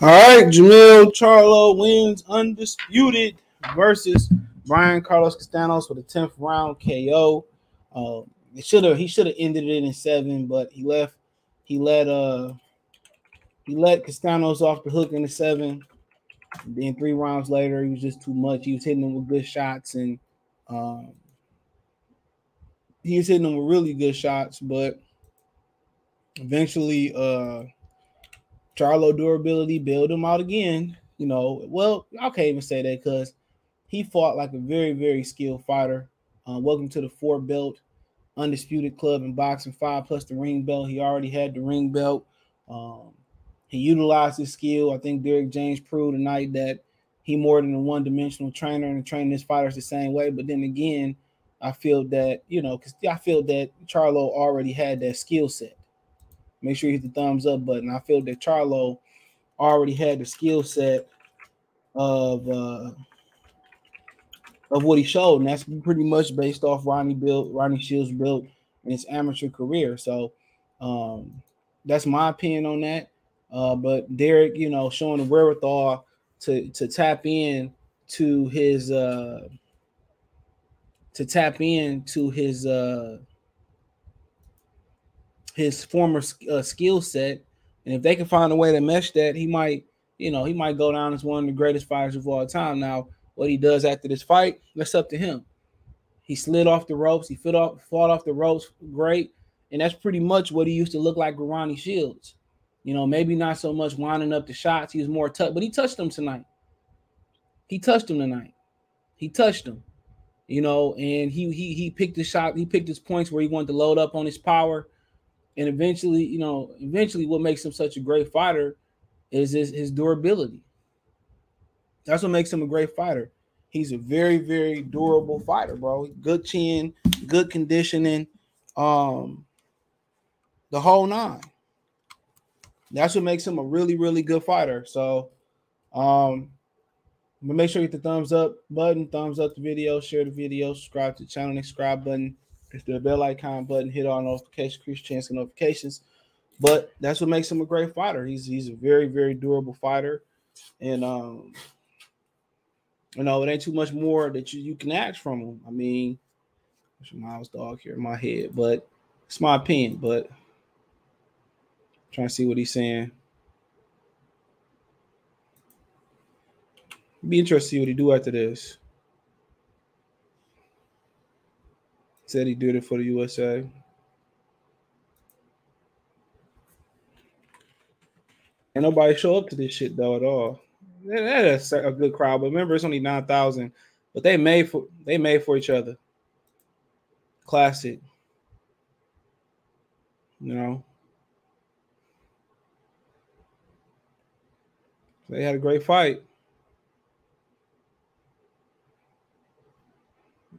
All right, Jermell Charlo wins undisputed versus Brian Carlos Castanos with a 10th round KO. Uh, it should have he should have ended it in seven, but he left he let uh he let Castanos off the hook in the seven. And then three rounds later, he was just too much. He was hitting him with good shots and um he was hitting him with really good shots, but eventually uh Charlo durability build him out again. You know, well, I can't even say that because he fought like a very, very skilled fighter. Uh, welcome to the four belt undisputed club in boxing, five plus the ring belt. He already had the ring belt. Um, he utilized his skill. I think Derrick James proved tonight that he more than a one dimensional trainer and training his fighters the same way. But then again, I feel that you know, because I feel that Charlo already had that skill set. Make sure you hit the thumbs up button. I feel that Charlo already had the skill set of uh, of what he showed, and that's pretty much based off Ronnie built, Ronnie Shields built in his amateur career. So um, that's my opinion on that. Uh, but Derrick, you know, showing the wherewithal to to tap in to his uh to tap in to his uh his former uh, skill set, and if they can find a way to mesh that, he might, you know, he might go down as one of the greatest fighters of all time. Now, what he does after this fight, that's up to him. He slid off the ropes. He fought off, fought off the ropes, great, and that's pretty much what he used to look like Ronnie Shields. You know, maybe not so much winding up the shots. He was more tough, but he touched them tonight. He touched him tonight. He touched him. You know, and he he he picked the shot. He picked his points where he wanted to load up on his power and eventually, you know, eventually what makes him such a great fighter is his, his durability. That's what makes him a great fighter. He's a very, very durable fighter, bro. Good chin, good conditioning, um, the whole nine. That's what makes him a really, really good fighter. So, um, but make sure you hit the thumbs up button, thumbs up the video, share the video, subscribe to the channel, subscribe button Hit the bell icon button, hit all notifications, increase chance of notifications. But that's what makes him a great fighter. He's he's a very very durable fighter, and um, you know it ain't too much more that you, you can ask from him. I mean, a Miles dog here in my head, but it's my opinion. But I'm trying to see what he's saying. Be interested to see what he do after this. Said he did it for the USA. And nobody show up to this shit though at all. That's a good crowd, but remember it's only nine thousand. But they made for they made for each other. Classic. You know. They had a great fight.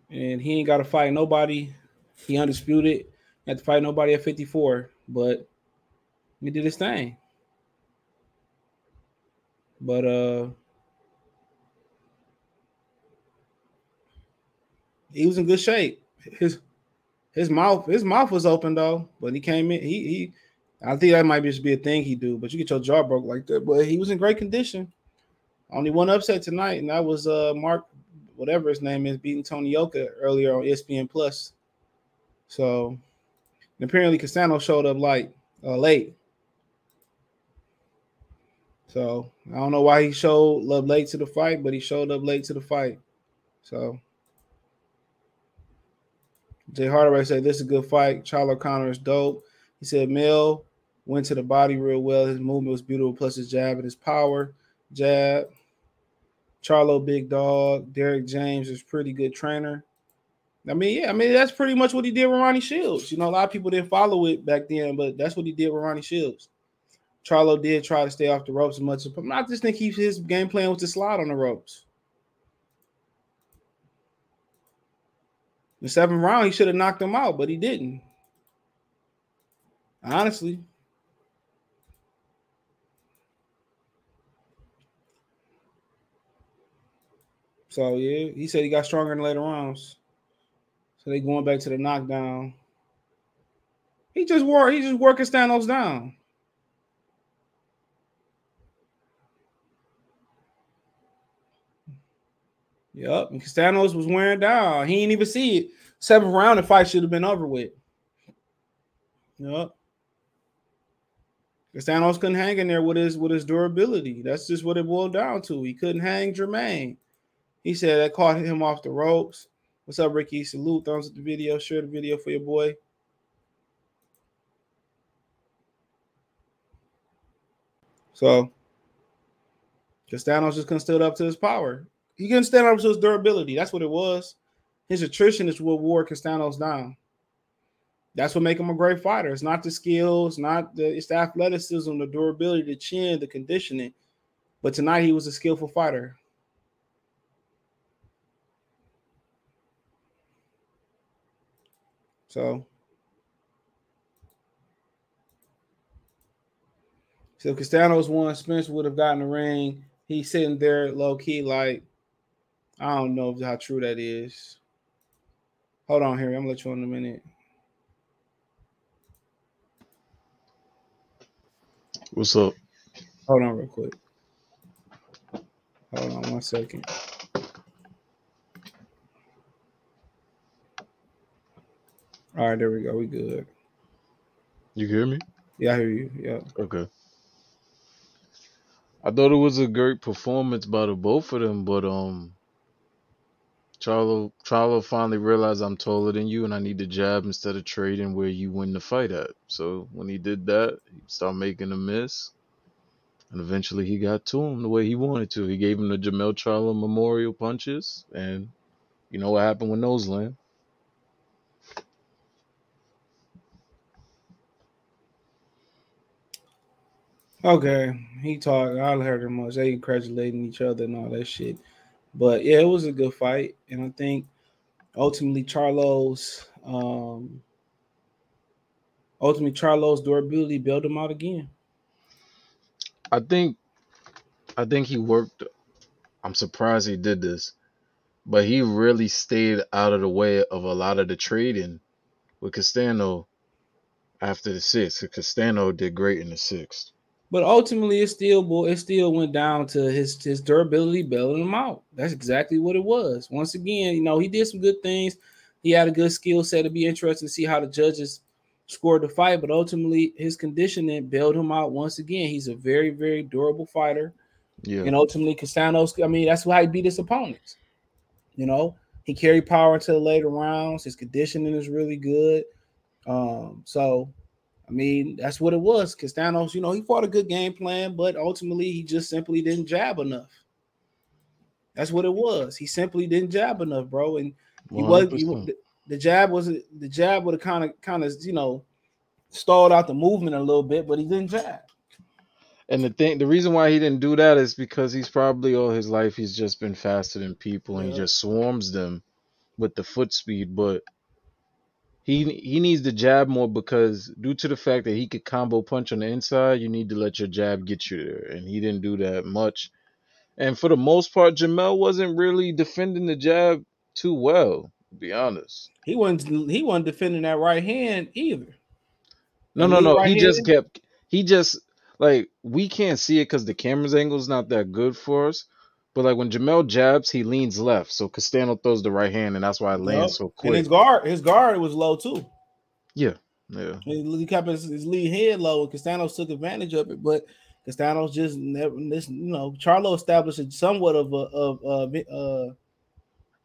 And he ain't got to fight nobody. He undisputed. Had to fight nobody at 54, but he did his thing. But uh he was in good shape. His his mouth his mouth was open though, but he came in. He he I think that might just be a thing he do, but you get your jaw broke like that. But he was in great condition. Only one upset tonight, and that was uh Mark whatever his name is, beating Tony Yoka earlier on ESPN Plus. So apparently Castano showed up like uh, late. So I don't know why he showed up late to the fight, but he showed up late to the fight. So Jay Hardaway said this is a good fight. Charlo Connor is dope. He said Mel went to the body real well. His movement was beautiful, plus his jab and his power. Jab. Charlo Big Dog, Derrick James is pretty good trainer. I mean, yeah, I mean that's pretty much what he did with Ronnie Shields. You know, a lot of people didn't follow it back then, but that's what he did with Ronnie Shields. Charlo did try to stay off the ropes as much but I just think he, his game plan was to slide on the ropes. The seventh round, he should have knocked him out, but he didn't. Honestly. So yeah, he said he got stronger in the later rounds. So they going back to the knockdown. He just wore he just working Stanos down. Yep, and Stanos was wearing down. He didn't even see it. Seventh round, the fight should have been over with. Yep. Stanos couldn't hang in there with his with his durability. That's just what it boiled down to. He couldn't hang Jermaine. He said that caught him off the ropes. What's up, Ricky? Salute. Thumbs up the video. Share the video for your boy. So Castanos just couldn't stand up to his power. He couldn't stand up to his durability. That's what it was. His attrition is what wore Castanos down. That's what make him a great fighter. It's not the skills, not the it's the athleticism, the durability, the chin, the conditioning. But tonight he was a skillful fighter. So, so Castanos won. Spence would have gotten the ring. He's sitting there low key, like I don't know how true that is. Hold on here. I'm gonna let you on in a minute. What's up? Hold on real quick. Hold on one second. All right, there we go. We good. You hear me? Yeah, I hear you. Yeah. Okay. I thought it was a great performance by the both of them, but um, Charlo Charlo finally realized I'm taller than you and I need to jab instead of trading where you win the fight at. So when he did that, he started making a miss. And eventually he got to him the way he wanted to. He gave him the Jermell Charlo memorial punches, and you know what happened when those land. Okay, he talked. I heard him much. They congratulating each other and all that shit. But yeah, it was a good fight, and I think ultimately Charlo's um ultimately Charlo's durability built him out again. I think I think he worked I'm surprised he did this, but he really stayed out of the way of a lot of the trading with Castano after the sixth. Castano did great in the sixth. But ultimately, it still boy, it still went down to his his durability bailing him out. That's exactly what it was. Once again, you know, he did some good things. He had a good skill set. It'd be interesting to see how the judges scored the fight, but ultimately his conditioning bailed him out once again. He's a very, very durable fighter. Yeah. And ultimately, Castanos, I mean, that's why he beat his opponents. You know, he carried power into the later rounds. His conditioning is really good. Um, so I mean, that's what it was. Castanos, you know, he fought a good game plan, but ultimately he just simply didn't jab enough. That's what it was. He simply didn't jab enough, bro. And he 100%. was he, the jab was the jab would have kind of kind of you know stalled out the movement a little bit, but he didn't jab. And the thing, the reason why he didn't do that is because he's probably all his life he's just been faster than people yeah. and he just swarms them with the foot speed. But he he needs to jab more because due to the fact that he could combo punch on the inside, you need to let your jab get you there, and he didn't do that much. And for the most part, Jamel wasn't really defending the jab too well, to be honest. He wasn't he wasn't defending that right hand either. No, no, no. Right he just kept he just like we can't see it because the camera's angle is not that good for us. But like when Jermell jabs, he leans left, so Castano throws the right hand, and that's why it lands yep. so quick. And his guard, his guard was low too. Yeah, yeah. He kept his, his lead head low, and Castanos took advantage of it. But Castanos just never, this, you know, Charlo established somewhat of a of uh, uh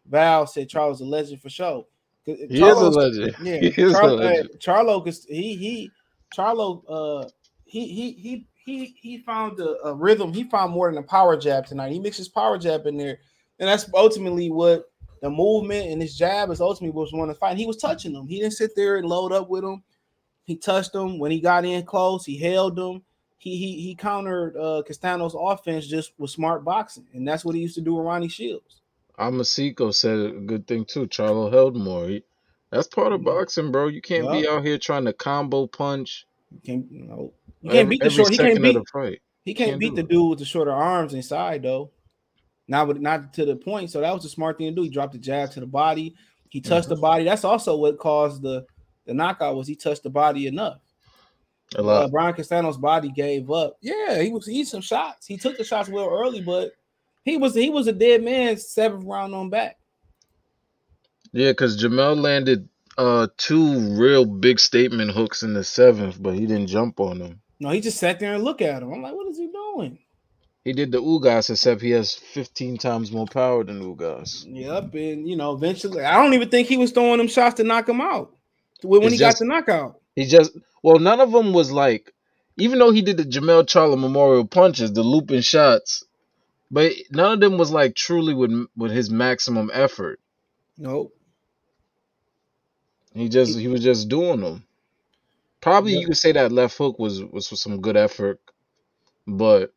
Val said Charlo's a legend for sure. He is a legend. Yeah, Charlo, legend. Charlo, he he Charlo, uh, he he he he he found a, a, rhythm. He found more than a power jab tonight. He mixed his power jab in there, and that's ultimately what the movement and his jab is ultimately was one to fight. He was touching them. He didn't sit there and load up with them. He touched them when he got in close. He held them. He he he countered uh Castano's offense just with smart boxing, and that's what he used to do with Ronnie Shields. Amasiko said a good thing too. Charlo held more. He, that's part of boxing, bro. You can't yep. be out here trying to combo punch. You can't, you he can't beat the short. He can't beat. Fight. He can't, can't beat the dude with the shorter arms inside though. Not with not to the point. So that was a smart thing to do. He dropped the jab to the body. He touched mm-hmm. the body. That's also what caused the the knockout. Was he touched the body enough? A lot. Uh, Brian Castano's body gave up. Yeah, he was eating some shots. He took the shots well early, but He was he was a dead man seventh round on back. Yeah, because Jamel landed uh two real big statement hooks in the seventh, but he didn't jump on them. No, he just sat there and looked at him. I'm like, what is he doing? He did the Ugas, except he has 15 times more power than Ugas. Yep, and you know, eventually, I don't even think he was throwing them shots to knock him out. When, when he just, got the knockout, he just well, none of them was like, even though he did the Jermell Charlo Memorial punches, the looping shots, but none of them was like truly with with his maximum effort. Nope. He just he was just doing them. Probably yep. you could say that left hook was was for some good effort, but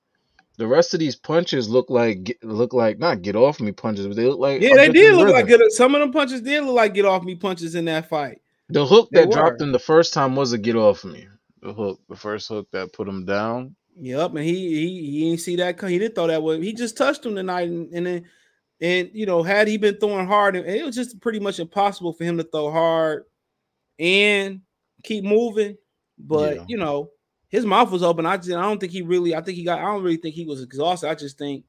the rest of these punches look like look like not get off me punches, but they look like yeah, they did look rhythm. like good. Some of them punches did look like get off me punches in that fight. The hook they that were. dropped him the first time was a get off me. The hook, the first hook that put him down. Yep, and he he he didn't see that. He didn't throw that way. He just touched him tonight, and, and then and you know had he been throwing hard, it was just pretty much impossible for him to throw hard and keep moving. But yeah. you know his mouth was open. I just I don't think he really. I think he got. I don't really think he was exhausted. I just think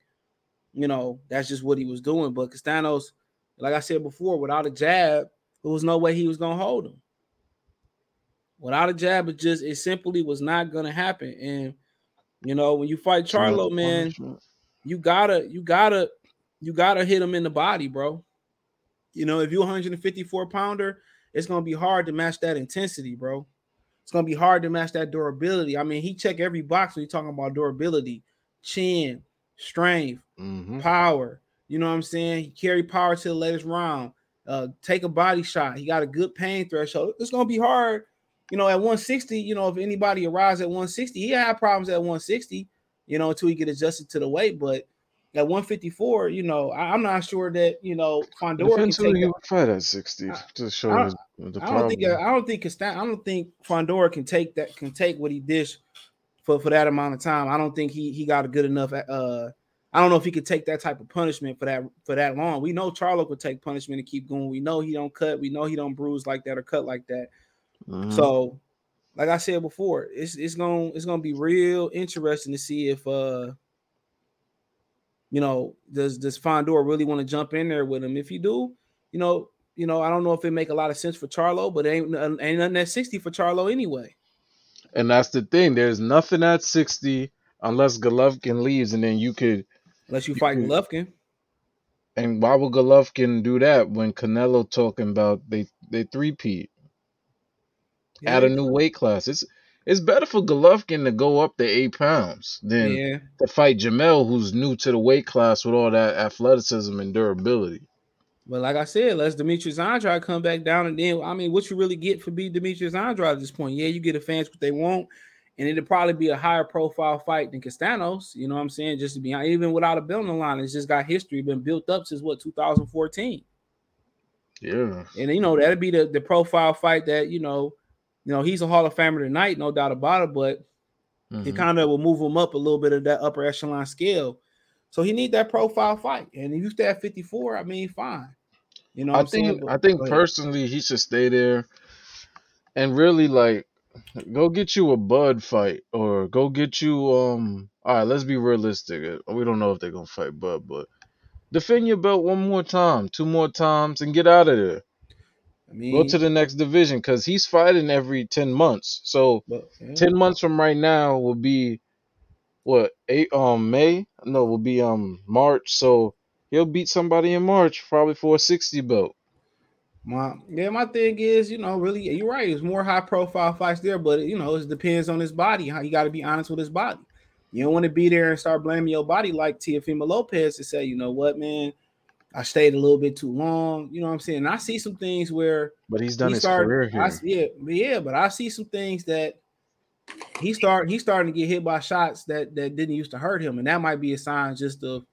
you know that's just what he was doing. But Castanos, like I said before, without a jab, there was no way he was gonna hold him. Without a jab, it just it simply was not gonna happen. And you know, when you fight Charlo, man, you gotta, you gotta, you gotta hit him in the body, bro. You know, if you're 154 pounder, it's gonna be hard to match that intensity, bro. It's gonna be hard to match that durability. I mean, he checked every box when you're talking about durability, chin, strength, mm-hmm. power. You know what I'm saying? He carried power to the latest round. Uh, take a body shot. He got a good pain threshold. It's gonna be hard you know, at 160, you know, if anybody arrives at 160, he had problems at 160, you know, until he get adjusted to the weight. But at 154, you know, I, am not sure that you know Fundora can take you fight at 60 to show I, the I don't think I don't think I don't think can take that can take what he did for for that amount of time. I don't think he he got a good enough. Uh, I don't know if he could take that type of punishment for that for that long. We know Charlo could take punishment and keep going. We know he don't cut. We know he don't bruise like that or cut like that. Mm-hmm. So, like I said before, it's it's gonna it's gonna be real interesting to see if uh you know does does Fundora really want to jump in there with him? If you do, you know, you know, I don't know if it make a lot of sense for Charlo, but ain't uh, ain't nothing at 60 for Charlo anyway. And that's the thing. There's nothing at 60 unless Golovkin leaves, and then you could unless you, you fight could, Golovkin. And why would Golovkin do that when Canelo talking about they they three peat? yeah. add a new weight class. It's it's better for Golovkin to go up to eight pounds than yeah. to fight Jamel, who's new to the weight class with all that athleticism and durability. But like I said, let's Demetrius Andrade come back down, and then I mean, what you really get for being Demetrius Andrade at this point? Yeah, you get the fans what they want, and it'll probably be a higher profile fight than Castanos. You know what I'm saying? Just to be even without a belt on the line, it's just got history been built up since what 2014. Yeah, and you know that'll be the the profile fight that you know you know, he's a Hall of Famer tonight, no doubt about it, but mm-hmm. it kind of will move him up a little bit of that upper echelon scale. So he need that profile fight. And if you stay at 54, I mean, fine. You know, I think I think personally he should stay there and really like go get you a bud fight or go get you um all right, let's be realistic. We don't know if they're gonna fight Bud, but defend your belt one more time, two more times, and get out of there. I mean, go to the next division because he's fighting every ten months. So but, yeah. ten months from right now will be what eight um May? No, will be um March. So he'll beat somebody in March, probably for a sixty belt. My yeah, my thing is, you know, really, you're right. It's more high profile fights there, but you know, it depends on his body. How you got to be honest with his body. You don't want to be there and start blaming your body like Teofimo Lopez to say, you know what, man I stayed a little bit too long. You know what I'm saying? And I see some things where But he's done he his started, career here. I, yeah, yeah, but I see some things that he start he's starting to get hit by shots that that didn't used to hurt him, and that might be a sign just to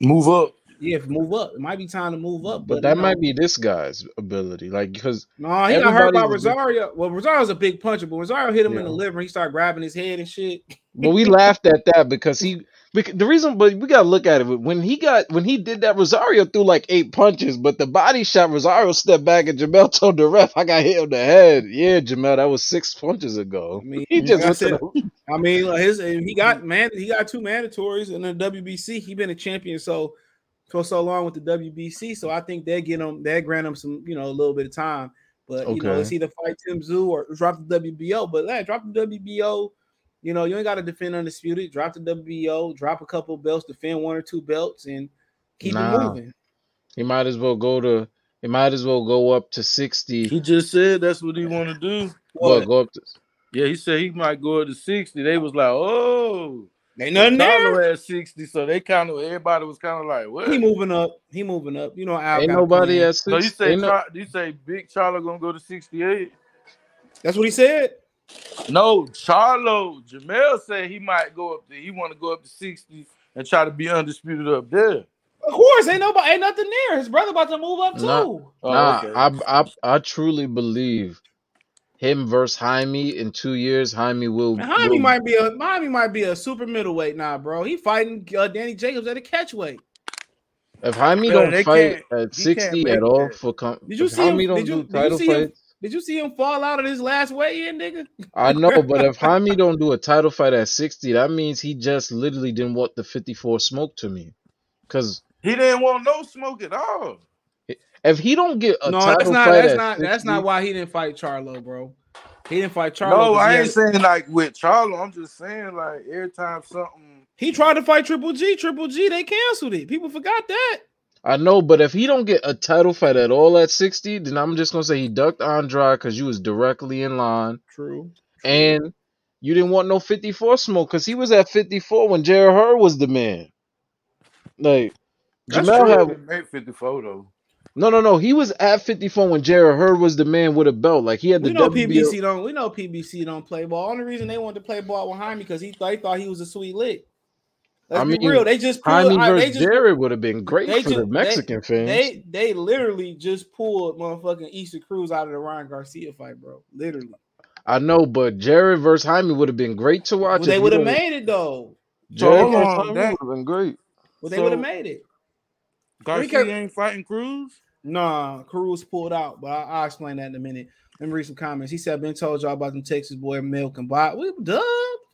move up. Yeah, move up. It might be time to move up. But, but that know, might be this guy's ability. Like because no, he got hurt by Rosario. Well, Rosario's a big puncher, but Rosario hit him yeah. in the liver. He started grabbing his head and shit. But we laughed at that because he the reason, but we gotta look at it. When he got when he did that, Rosario threw like eight punches, but the body shot Rosario stepped back and Jamel told the ref, "I got hit on the head." Yeah, Jamel, that was six punches ago. I mean, he just I, said, I mean, his he got mm. man, he got two mandatories in the WBC. He been a champion so for so long with the WBC. So I think they get him, they grant him some, you know, a little bit of time. But you know, it's either fight Tim Tszyu or drop the WBO. But hey, drop the WBO. You know, you ain't got to defend undisputed. Drop the WBO, drop a couple belts, defend one or two belts, and keep it moving. He might as well go to. He might as well go up to sixty. He just said that's what he want to do. Well, go up to. Yeah, he said he might go up to 60. They was like, oh, Ain't nothing there. Charlo at 60. So they kind of everybody was kind of like, what? He moving up. He moving up. You know, Al Ain't nobody plan. at So you say ain't no- you say Big Charlo gonna go to 68? That's what he said. No, Charlo. Jamel said he might go up there. he want to go up to 60 and try to be undisputed up there. Of course, ain't nobody, ain't nothing there. His brother about to move up too. Nah. Oh, nah, okay. I, I I truly believe him versus Jaime in two years. Jaime will. Man, Jaime will- might be a Jaime might be a super middleweight now, bro. He fighting uh, Danny Jacobs at a catchweight. If Jaime Yeah, don't they fight at sixty at all that. for com- Did you if see him- don't did you- do did you title see him- fights. Did you see him fall out of his last weigh in, nigga? I know, but if Jaime don't do a title fight at 60, that means he just literally didn't want the 54 smoke to me. Because He didn't want no smoke at all. if he don't get a no, title that's not fight that's at not 60, that's not why he didn't fight Charlo, bro. He didn't fight Charlo. no, 'cause I ain't had- saying like with Charlo. I'm just saying like every time something. he tried to fight Triple G. Triple G, they canceled it. People forgot that. I know, but if he don't get a title fight at all at 60, then I'm just gonna say he ducked Andrade because you was directly in line, True. and you didn't want no 54 smoke because he was at 54 when Jarrett Hurd was the man. Like That's Jamel true. had made 54 though. no, no, no. He was at 54 when Jarrett Hurd was the man with a belt. Like he had the We know WBO PBC don't. We know PBC don't play ball. Only reason they wanted to play ball with Jaime because he thought he thought he was a sweet lick. Let's I be mean, real. They just pulled. Jaime I- they versus just Jarrett would have been great they for ju- the Mexican fans. They they literally just pulled motherfucking Isaac Cruz out of the Ryan Garcia fight, bro. Literally. I know, but Jarrett versus Jaime would have been great to watch. Well, they would have made it though. Jarrett Hold versus on, Jaime that- would have been great. Well, they So- would have made it. Garcia kept- ain't fighting Cruz. Nah, Cruz pulled out, but I, I'll explain that in a minute. Let me read some comments. He said, "I've been told y'all about them Texas boy Milk and Bot. We duh,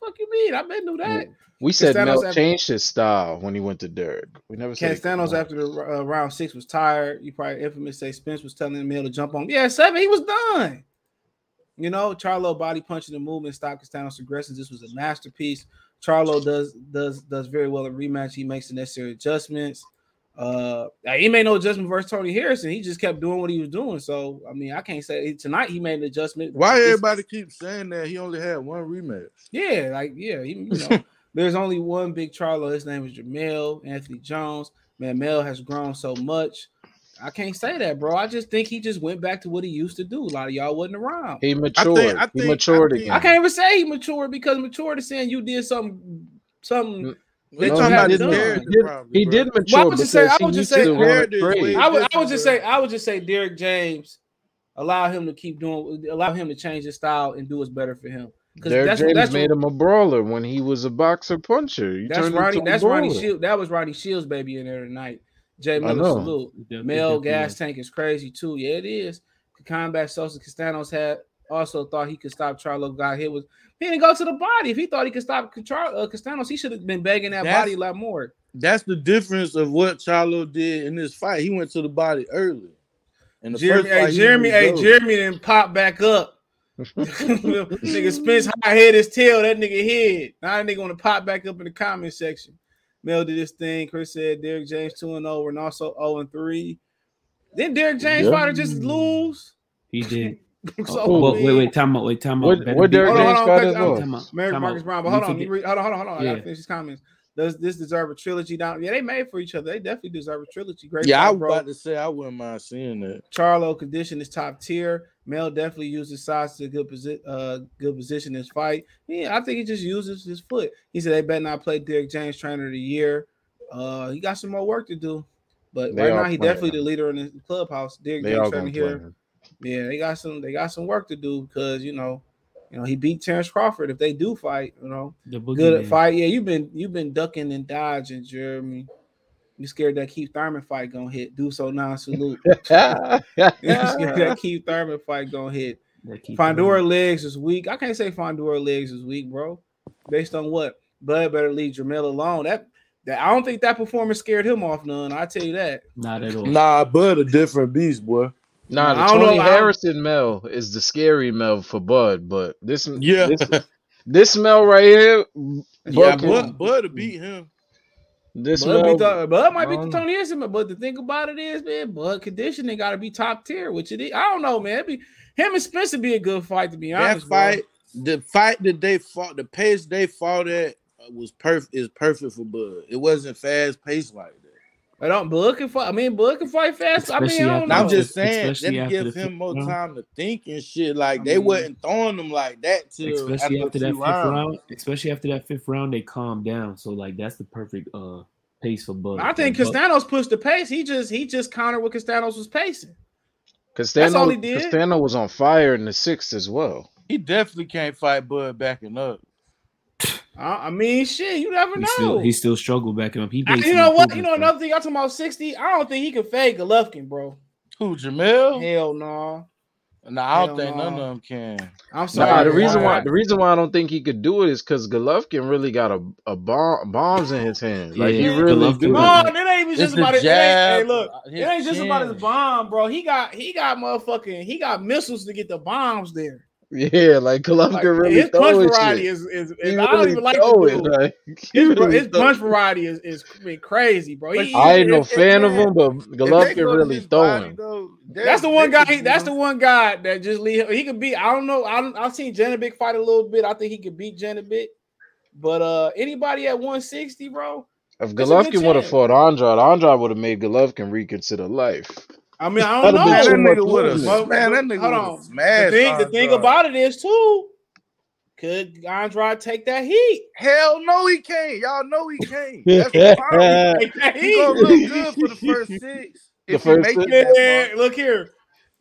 fuck you mean? I been knew that." We said Castanos Mel have- changed his style when he went to Derrick. We never said he- Castanos after the uh, round six was tired. You probably infamous say Spence was telling the Mill to jump on. Yeah, seven, he was done. You know, Charlo body punching the movement, stop Castanos' aggressions. This was a masterpiece. Charlo does does does very well at rematch. He makes the necessary adjustments. Uh, he made no adjustment versus Tony Harrison. He just kept doing what he was doing. So, I mean, I can't say tonight he made an adjustment. Why It's- everybody keeps saying that he only had one rematch? yeah, like yeah, he, you know, there's only one big Charlo. His name is Jamel Anthony Jones. Man, Mel has grown so much. I can't say that, bro. I just think he just went back to what he used to do. A lot of y'all wasn't around. He matured. I he think- matured I think- again. I can't even say he matured because matured is saying you did something, something. They No, talking he about the didn't. character, He did- probably, He bro. did Well, I mature would just say- I would just say- to want Jared to is trade. way- I would, I would just say, I would just say, Derrick James, allow him to keep doing, allow him to change his style and do what's better for him. Because Derrick that's James that's made him a brawler when he was a boxer puncher. You That's turned Ronnie. into a That's Ronnie brawler. Shield. That was Ronnie Shields' baby in there tonight. Jay Miller salute. Mel gas tank is crazy too. Yeah, it is. Combat Sosa Castanos had also thought he could stop Charlo. Got hit with. He didn't go to the body. If he thought he could stop uh, Castanos, he should have been begging that That's- body a lot more. That's the difference of what Charlo did in this fight. He went to the body early. And the Jeremy, first hey, fight, he Jeremy, didn't hey, go. Jeremy didn't pop back up. nigga Spence high head his tail, that nigga head. Now that nigga want to pop back up in the comment section. Mel did this thing. Chris said Derrick James 2 and 0 and also 0 and 3. Then Derrick James Yeah. fighter just lose. He did. so Oh, Well, wait, wait, time out, wait, time out. What- Better what be- Derrick Hold on, James hold on, got hold as on. well? Time out, Merrick time Marcus. Brown. But hold on, let me forget- read, hold on, hold on, hold on. I gotta Yeah. finish these comments. Does this deserve a trilogy down? Yeah, they made for each other. They definitely deserve a trilogy. Great Yeah, I was bro. about to say I wouldn't mind seeing that. Charlo condition is top tier. Mel definitely uses size to good position, uh, good position in his fight. Yeah, I think he just uses his foot. He said they better not play Derrick James trainer of the year. Uh, he got some more work to do, but They right now he definitely him. the leader in the clubhouse. Derrick James are trainer going play here. him. Yeah, they got some. They got some work to do because you know, you know he beat Terrence Crawford. If they do fight, you know, The good boogeyman. fight. Yeah, you've been you've been ducking and dodging, Jeremy. You scared that Keith Thurman fight gonna hit? Do so non salute. you scared that Keith Thurman fight gonna hit? That keep Fundora legs is weak. I can't say Fundora legs is weak, bro. based on what Bud better leave Jamel alone. That that I don't think that performance scared him off none. I tell you that. Not at all. Nah, Bud a different beast, boy. Nah, the I don't Tony know, I don't- Harrison Mel is the scary Mel for Bud, but this Yeah. this, this Mel right here, Yeah, Bud, Bud, Bud to beat him. this Bud, Mel, be th- Bud might be um, Tony Harrison, but the thing about it is, man, Bud conditioning got to be top tier, which it is. I don't know, man. It'd be him and Spencer be a good fight to be That honest. bro. fight, the fight that they fought, the pace they fought at was perfect. Is perfect for Bud. It wasn't fast paced like that. I don't Bud can fight. I mean, Bud can fight fast. I mean, I don't after- know. I'm just saying Especially that after give him fifth more round. time to think and shit. Like I they mean- wasn't throwing them like that till especially after, after that fifth rounds. round. Especially after that fifth round, they calmed down. So like that's the perfect uh pace for Bud. I think Castanos pushed the pace. He just he just countered what Castanos was pacing. That's Castano, all he did. Castano was on fire in the sixth as well. He definitely can't fight Bud backing up. I, I mean, shit, you never he know. still he still struggled back him up. He I- you know what? You know another thing. Y'all talking about sixty? I don't think he can fade Golovkin, bro. Who Jamel? Hell no. Nah, I don't Hell think no. none of them can. I'm sorry. Nah, the reason why the reason why I don't think he could do it is because Golovkin really got a, a bomb bombs in his hands. Like he Yeah, really Golovkin do. Oh, no, it ain't even just It's the about it. It ain't, hey, look, uh, his it ain't just about his bomb, bro. He got he got motherfucking he got missiles to get the bombs there. Yeah, like Golovkin Like, really his punch variety shit. is is, is He I don't really even like throw the it, like, His, really his throw- punch variety is is been crazy, bro. He, I ain't no If- if- fan of him, but Golovkin really throwing. though, that's the one guy. He, that's the one guy that just leave. He could beat. I don't know. I don't, I've seen Janet fight a little bit. I think he could beat Janet but uh anybody at 160, bro. If That's a good Golovkin would have fought Andrade, Andrade would have made Golovkin reconsider life. I mean, I don't That'd know. be Man, that nigga would have. movement. Man, that Hold nigga would on. have smashed. The thing, the thing about it is too. Could Andrade take that heat? Hell no, he can't. Y'all know he can't. That's the problem. Take that He gonna heat. look good for the first six. The If first he make six? it Yeah, look here.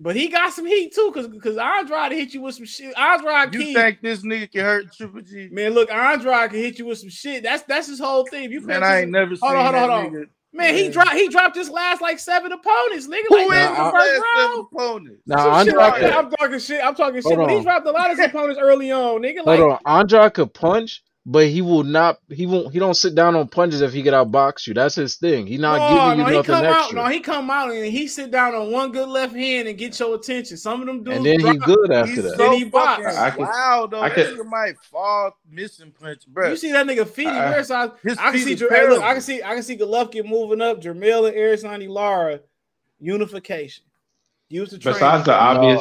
But he got some heat too, cause because Andrade hit you with some shit. Andrade far. You King, think this nigga can hurt Triple G? man, look, Andrade can hit you with some shit. That's that's his whole thing. If you pay Man, I ain't attention- never seen Hold on, hold on, that hold on. Nigga. man, he dropped he dropped his last like seven opponents, nigga. Who like is the the last first seven round. opponents? Now Some shit like Andrade. I'm talking shit. I'm talking shit. Hold But he dropped a lot of his opponents early on, nigga. hold Like, on, Andrade could punch, but he will not. He won't. He don't sit down on punches if he get outbox you. That's his thing. He not no, giving you no, he nothing come out. No, he come out and he sit down on one good left hand and get your attention. Some of them dudes and then he good after He's that. Then so he box. fucking I could- wild though. I That could- nigga might fall missing punch, bro. You see that nigga feet Uh, where so I, his I can feet see is Jer- look, I can see I can see Golovkin moving up, Jermel and Erislandy Lara, unification. Use the train. Besides the obvious,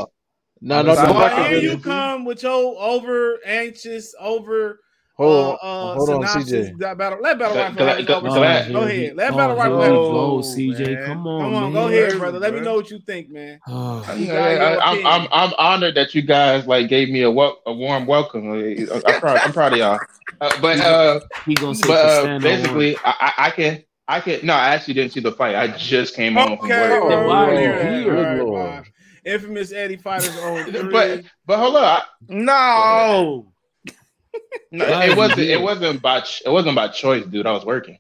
No, no, Besides no. so the no, here obvious- you come with your over anxious, over Hold uh, on, uh, hold on. CJ. That battle, let battle Go- rifle go- have it go- over go ahead. Go ahead. Let Oh, battle here rifle we have it. Oh, go, CJ. man. Come on, Come on, man. go ahead, brother. Let me know what you think, man. Oh, You got I, your am. I'm I'm honored that you guys like gave me a wel- a warm welcome. I'm proud, I'm proud of y'all. Uh, but uh, he gonna but uh, basically, I, I I can I can no, I actually didn't see the fight. I just came home from Okay, work. Oh, bro. why we'll are you hear that. here? All right, Good Lord. bye. Infamous Eddie fighters on three. But but hold on, I, No. No, it wasn't it wasn't by ch- it wasn't by choice, dude. I was working.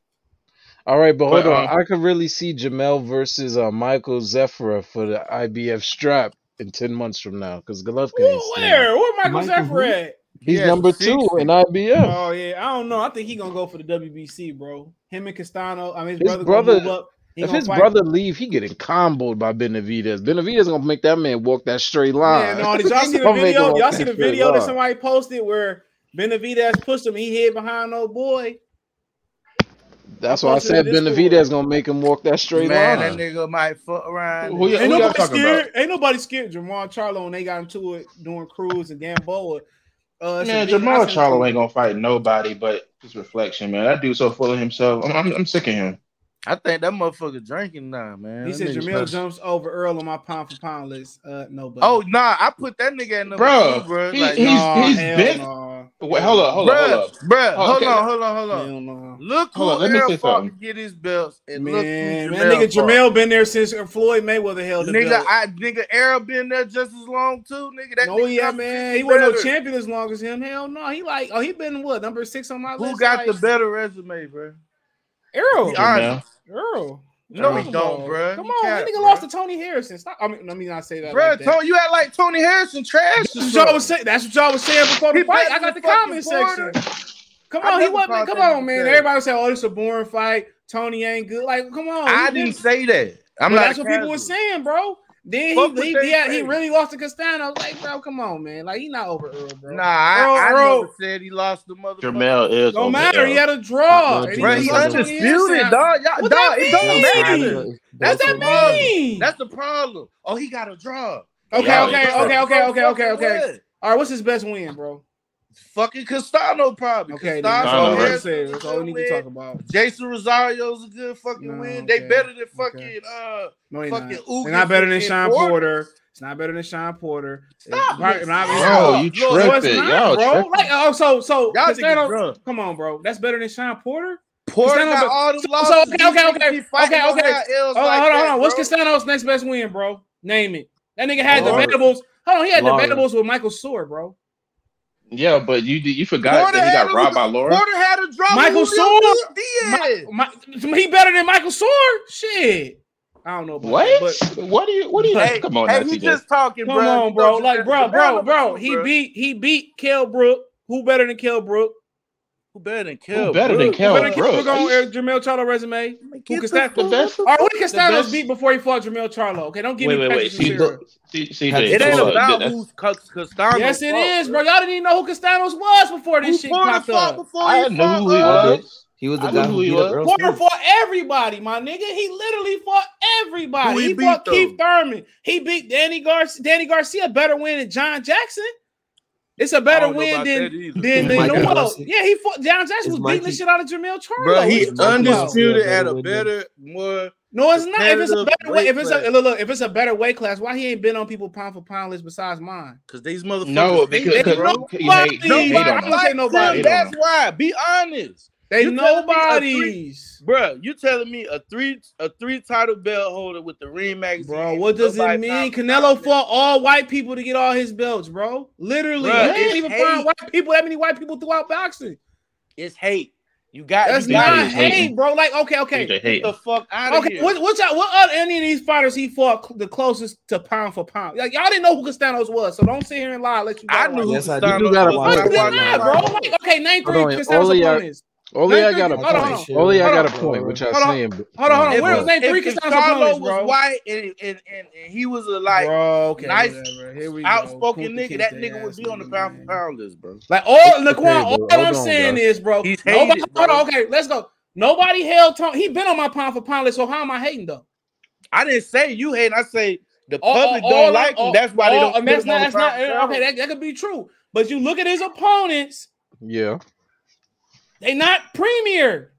All right, but hold But, on. um, I could really see Jamel versus uh, Michael Zephyr for the IBF strap in ten months from now because Golovkin Who- ain't where? Where Michael, Michael Zephyr at? He's Yes, number 60. two in IBF. Oh yeah, I don't know. I think he gonna go for the WBC, bro. Him and Castano. I mean, his, His brother, brother- move up. If his fight- brother leave, he getting comboed by Benavidez. Benavidez gonna make that man walk that straight line. Man, no, did y'all see the gonna make him video? walk Y'all that see the video that somebody posted where Benavidez pushed him. He hid behind old boy. That's why I said in Benavidez gonna make him walk that straight line. Man, line. that nigga might fuck around. Who y- Ain't who nobody scared. about? Ain't nobody scared. Jamal Charlo and they got into it doing Cruz and Gamboa. Uh, it's Man, video Jamal I Charlo ain't gonna fight nobody but his reflection, man. That dude's so full of himself. I'm, I'm, I'm sick of him. I think that motherfucker drinking now, man. He That said nigga Jamil smell- jumps over Earl on my pound for pound list. Uh, no, but Oh nah, I put that nigga in the Bro, two, bro. he- Like, he's- nah, he's hell been- no. Wait, hold up, hold up, hold bruh, up. bruh, Oh, hold okay. on, hold on, hold on. Hell no. Look who Hold on, let me Errol say something. get his belts, and Man, look man, who nigga Jamel. Jamel been there since Floyd Mayweather held the Nigga, belt. I nigga Errol been there just as long too, nigga. That no, nigga yeah, man. 50 He wasn't no champion as long as him. Hell no. He like, oh, he been what number six on my Who list. Who got the better resume, bro? Earl? Be honest. Earl. No, he Come don't, on. bro. Come You on, that can't, nigga bro. lost to Tony Harrison. Stop. I mean, let me not say that. Bro, like that. Tony, you act like Tony Harrison trash. That's what y'all was saying. That's what y'all was saying before the He fight. I got than the comment fucking section. Come on, he never wasn't. called Come on, man. trash. Everybody say, "Oh, this is a boring fight. Tony ain't good." Like, come on. I he didn't say that. I'm But not. that's what people were saying, bro. Then Fuck he he, they he, had, he really lost to Castano. Like, bro, come on, man. Like, he not over Earl, bro. Nah, I, Earl- I Earl- never said he lost the mother. Jamel is Don't over matter. He had a draw. Bro, was he Bro, undisputed, dog. Y'all, What dog, that it don't mean? matter. What's that mean? That's the problem. Oh, he got a draw. Okay, Yeah, okay, yeah. okay, okay, okay, okay, okay. All right, what's his best win, bro? Fucking Castano probably. Okay, then. Castano, that's all we need to. That's all we need to talk about. Jeison Rosario's a good fucking No, win. okay, They better than fucking okay. uh No, he's Fucking not. Ugas They're not better than and Shawn Porter. Porter. It's not better than Shawn Porter. Stop Right, this. not- Bro, Stop. you Look, tripping. No, not, bro. tripping. Like, oh, so so Y'all Castano, come on, bro. That's better than Shawn Porter. Porter Castano, got all them so- losses. so, okay, okay, okay, okay, okay. Oh, like hold on, that, hold on. What's bro. Castano's next best win, bro? Name it. That nigga had the debatables. Hold on, he had the debatables with Michel Soro, bro. Yeah, but you you forgot Porter that he had got a- robbed by Laura. Porter had a drop. Michael with Julio Sword? Diaz. My, he better than Michel Soro? Shit. I don't know about What? that, but What do you? What do you? Hey, come on, hey, now, he just talking, come bro. on, bro. Like, bro, bro, bro. He beat he beat Kell Brook. Who better than Kell Brook? Who better than Kell? better than Brook? Kell Who better than Kell Brook? Brook on Are you- Jamel Charlo resume? Who Get can the stand? The best. All right, who can The Castanos beat before he fought Jamel Charlo? Okay, don't give Wait, me wait, wait. Patrick See, Cesaro. look, C- CJ. It ain't about that's- who's Castano. Yes, it is, bro. Y'all didn't even know who Castanos was before this Who shit Porter popped fought up. before I he knew who he was. He was the I guy who who he beat was. Earl Porter Spence. fought everybody, my nigga. He literally fought everybody. Who He, he beat, fought though? Keith Thurman. He beat Danny Garcia. Danny Garcia better win than John Jackson. It's a better I don't know win than that either. than, than Mikey Noel. Yeah, he fought. John Jackson Is was beating the shit out of Jamel Charlo. Bro, What he you talking about? undisputed at a better, more. No, it's not. If it's a better way, if it's a look, look, if it's a better weight class, why he ain't been on people pound for pound list besides mine? Because these motherfuckers. No, because, that, because bro. you hate, Nobody- hate Nobody- I'm him. gonna nobody. Hate That's why. Be honest. They You telling me nobodies. Bro, you telling me a three a three title belt holder with the ring magazine? Bro, what does it mean? pound for Canelo fought all white people to get all his belts, bro. Literally, Bruh, you can't even hate. find white people. That many white people throughout boxing. It's hate. You got That's you DJ not hate, hating. bro. Like, okay, okay, TJ get the fuck out of okay. here. What, what, y'all, what other any of these fighters he fought cl- the closest to pound for pound? Like, y'all didn't know who Castanos was, so don't sit here and lie. Let you. I know knew who Yes, I Castano do. You gotta was. No, you I did watched not, bro. Like, okay, name three Hold Castanos opponents. Only I got a hold on, point. on. Only I got a point, which I Hold on. saying. Hold on, hold on. If, Where was name three if Castanos Charlo was bro? white and, and, and, and he was a like bro, okay, nice, whatever. Here we go. outspoken nigga, that nigga would be on the pound for pound list, bro. Like all Laquan, bro, all hold I'm on, saying guys. is, bro. He's nobody, hated, bro. hold on, okay, let's go. Nobody held Tony. He been on my pound for pound list, so how am I hating though? I didn't say you hate. I say the public don't like him. That's why they don't. that's not. That's not. pound for pound. Okay, that, that could be true. But you look at his opponents. Yeah. They not premier.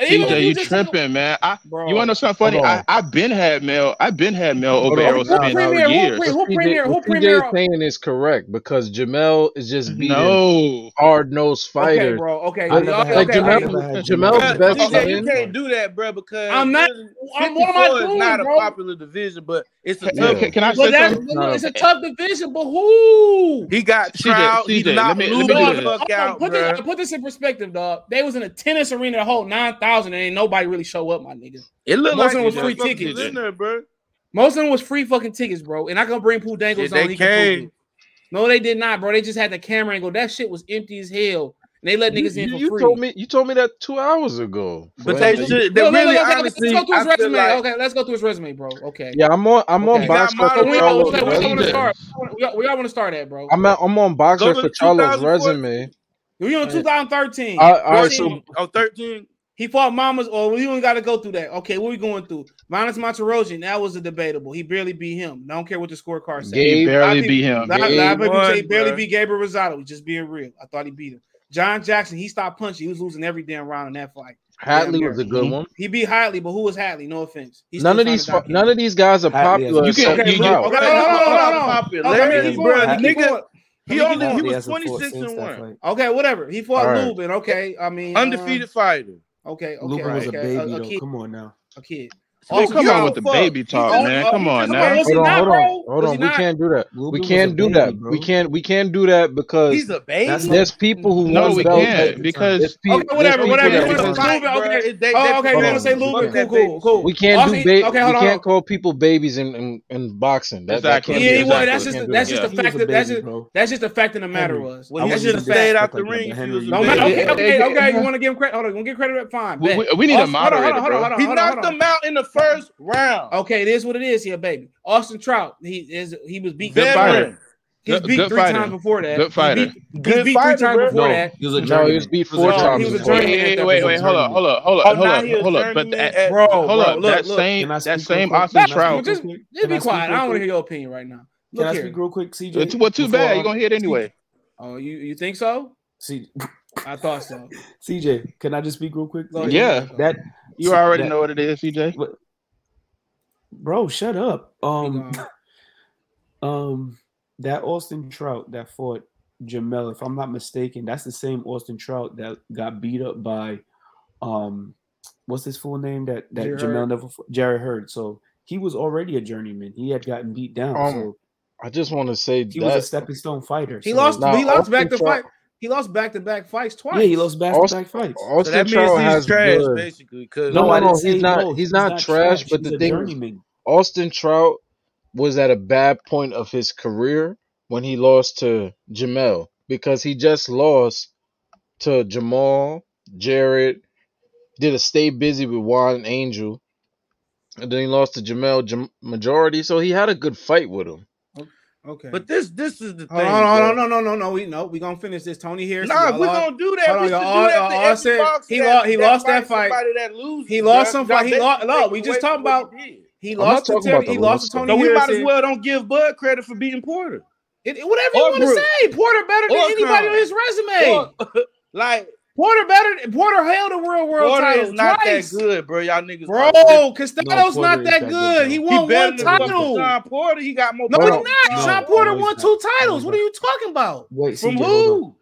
And TJ, you just- tripping, man. I, bro. you want to know something funny? I, I've been had Mel. I've been had Mel over on. Errol Who premier? for Who years. pre- who What TJ premier? Who what TJ premier? is saying is correct because Jamel is just beating No, hard nosed Okay, bro. Okay, I okay, Like okay, I Jamel- okay. never Jamel's Bruh, best TJ, you can't do that, bro, because I'm not- I'm- what am I 54 doing, not bro? a popular division, but it's a Can- tough. can, can I say that's something? No. it's a tough division. But who? He got CJ, trial. He CJ, not let me- let lose me do the this. fuck out, put, this, put this in perspective, dog. They was in a tennis arena, the whole nine thousand, and ain't nobody really show up, my nigga. It looked Most like of them was these free motherfuckers tickets. in there, bro. Most of them was free fucking tickets, bro. And I can bring Pooh Dangles Shit, on. they he came. No, they did not, bro. They just had the camera angle. That shit was empty as hell. And they let You, niggas in you- for you free. told me you told me that two hours ago. But they should. They Look, look, really, look, okay, honestly, let's go through his resume. like okay, let's go through his resume, bro. Okay. Yeah, I'm on I'm on Okay. BoxRec Got for So we, Marlon all, Charlo's okay, we all want to resume. start. We all, we all want to start at, bro. I'm at, I'm on BoxRec for the Charlo's resume. We on 2013. All right, all right, 14. so oh, 13. He fought Mamas, or we don't got to go through that. Okay, what we going through? Vanes Martirosyan, that was a debatable. He barely beat him. I don't care what the scorecard said. Gabe- he A lot of barely people- beat him. A lot, Gabe lot won, he barely beat Gabriel Rosado. He's just being real. I thought he beat him. John Jackson, he stopped punching. He was losing every damn round in that fight. Hatley was a good one. He beat Hatley, but who was Hatley? No offense. He's None of these to none of these guys are Hatley popular. You at can- certain you- you- routes. Okay, hold on, hold on, hold on, hold on. Popularity, Okay, let me keep bruh. going. Let me keep Nigga, going. He Let me only keep he going. was 26 and one. Okay, whatever. He fought All right. Lubin. Okay, I mean, uh, Undefeated fighter. Okay, okay, Lubin was a okay. baby a, a though. kid, Come on now. a kid. Oh, come on with the fuck. baby talk, man. Uh, come on now. Hold on, hold on, hold on. We can't do that. We can't do that. We can't. We can't do that because he's a baby. There's people who no, we can't because okay, whatever, whatever. Oh, okay, they want to say Luba. Cool, cool, cool. We can't do. Ba- okay, hold on. We can't call people babies in in, boxing. That's exactly. That yeah, exactly. well, that's just that's just the fact that that's just that's just the fact of the matter was. Well, he should have stayed out the ring. Okay, okay, okay. You want to give him credit? Hold on, you want to give credit? Fine. We need a moderator. He knocked him out in the first round. Okay, it is what it is here, baby. Austin Trout, he is he was beat good fighter. He's was beat good three times before that. Good fighter. He beat, good he beat fighter, three times bro. before no, that. He was a. No, he was beat four no, times. He was a journeyman. Hey, wait, wait, hold up, hold up, hold up, oh, hold up, hold up. But that, bro, hold up, look, that same that same Austin Trout. Just be quiet. I don't want to hear your opinion right now. Can I speak real quick, CJ? Well, too bad. You're um, gonna hear it anyway. Oh, you you think so? See, I thought so. CJ, can I just speak real quick? Yeah, that you already that, know what it is, CJ. But, Bro, shut up. Um, um, that Austin Trout that fought Jamel, if I'm not mistaken, that's the same Austin Trout that got beat up by, um, what's his full name that that Jarrett. Jamel never Jarrett Hurd. So he was already a journeyman. He had gotten beat down. Um, so I just want to say he was a stepping stone fighter. He so. lost. He lost Austin back to Trout, fight. He lost back to back fights twice. Yeah, he lost back to back fights. Austin so that Trout means he's trash, good. basically. Cause no, no, no he's, not, he's, not, he's not. trash. trash. But he's the thing, journeyman. Austin Trout was at a bad point of his career when he lost to Jamel because he just lost to Jamal, Jarrett, did a stay busy with Juan Angel, and then he lost to Jamel Jam- majority. So he had a good fight with him. Okay. But this this is the thing. No, on, hold on, no, no, no, no. We no, we gonna finish this. Tony here. Nah, we lost, gonna do that. Hold on, all, do that all, said, he, that, lost, he that lost that fight. That loses, he lost bro. some fight. He lost. No, we just talking about. He lost to Terry. He lost to Tony. So we might as well don't give Bud credit for beating Porter. It, it, whatever or you want to say, Porter better than anybody on his resume. Or, like Porter better. Porter held a real world title. Not twice. that good, bro. Y'all niggas. Bro, Castano's no, not that, that good. He won he one title. Shawn Porter, he got more. No, he's not. No, Porter no, won two titles. What are you talking about? Wait, From who?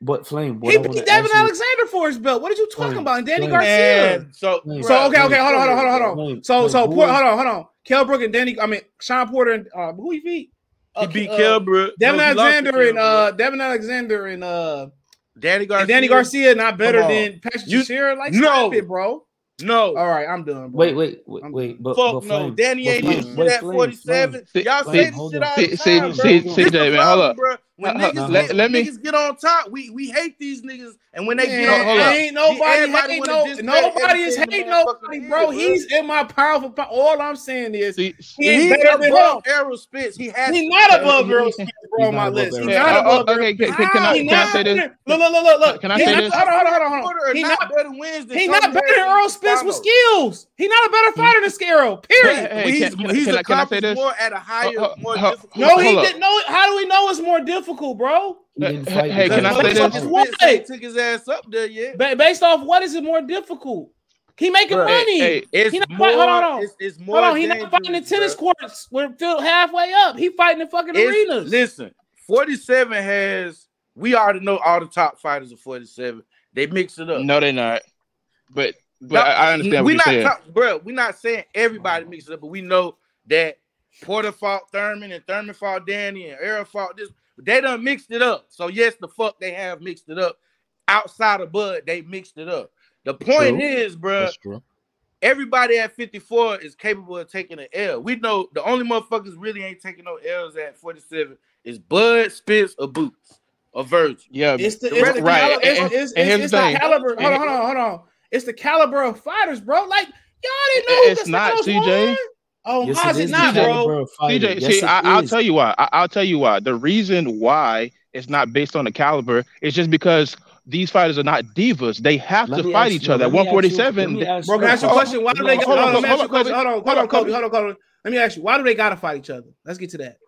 But Flame, what he beat Devon Alexander for his belt. What are you talking Flame, about? And Danny Flame, Garcia. And so, Flame, so okay, okay, hold on, hold on, hold on, hold on. So, so Port, hold on, hold on. Kell Brook and Danny, I mean Shawn Porter and uh, who he beat? Uh, he beat uh, Kell uh, Brook. Devon Alexander and uh, Devon Alexander and uh, Danny Garcia. And Danny Garcia not better than Patrick you, Like no, it, bro. No. All right, I'm done. Bro. Wait, wait, wait, wait. But, Fuck but no, Flame, Danny ain't this shit at 47. Y'all say this shit all the time, bro. See, see, David, hold up. When uh, niggas, uh, let, let niggas me... get on top, we we hate these niggas. And when they yeah, get on top, ain't nobody hate no, nobody is hating nobody, nobody, bro. He's in my powerful. Po- all I'm saying is see, he ain't he's better above Errol Spence. He has. He's not above Errol Spence, bro. On my list, he's not uh, above. Okay, Spitz. can, I, say this? Look, look, look, look. Can I say this? Hold on, hold on, hold on. He's not better than Wednesday. He's not better than Errol Spence with skills. He's not a better fighter than Scarrow. Period. He's a more at a higher, more difficult. No, he didn't. No, how do we know it's more difficult? difficult, bro? He hey, can I say this? What? Took his ass up there yet? Based off what is it more difficult? He making bro, money. Hey, it's he not more, fight, hold on, hold on. It's, it's more hold on. He not fighting the tennis bro. courts. We're filled halfway up. He fighting the fucking it's, arenas. Listen, 47 has we already know all the top fighters of 47. They mix it up. No, they're not. But but no, I understand we what you're not saying. bro, we're not saying everybody mixes up, but we know that Porter fought Thurman and Thurman fought Danny and Era fought this. They done mixed it up. So yes, the fuck they have mixed it up. Outside of Bud, they mixed it up. The point true. is, bro, everybody at 54 is capable of taking an L. We know the only motherfuckers really ain't taking no L's at 47 is Bud, Spence, or Boots, or Virgin. Yeah, it's the, the it's right. The, it's, it's, it's the caliber. Hold on, hold on, hold on. It's the caliber of fighters, bro. Like y'all didn't know. It's not CJ. Oh, yes, how's it, it not, bro? CJ, yes, see, I, will tell you why. I, will tell you why. The reason why it's not based on the caliber is just because these fighters are not divas. They have let to fight each other. 147, bro, can I ask you a question? Why do they? Hold on, hold on, hold on, hold on, Kobe, hold on, Kobe. Let me ask you, why do they gotta fight each other? Let's get to that.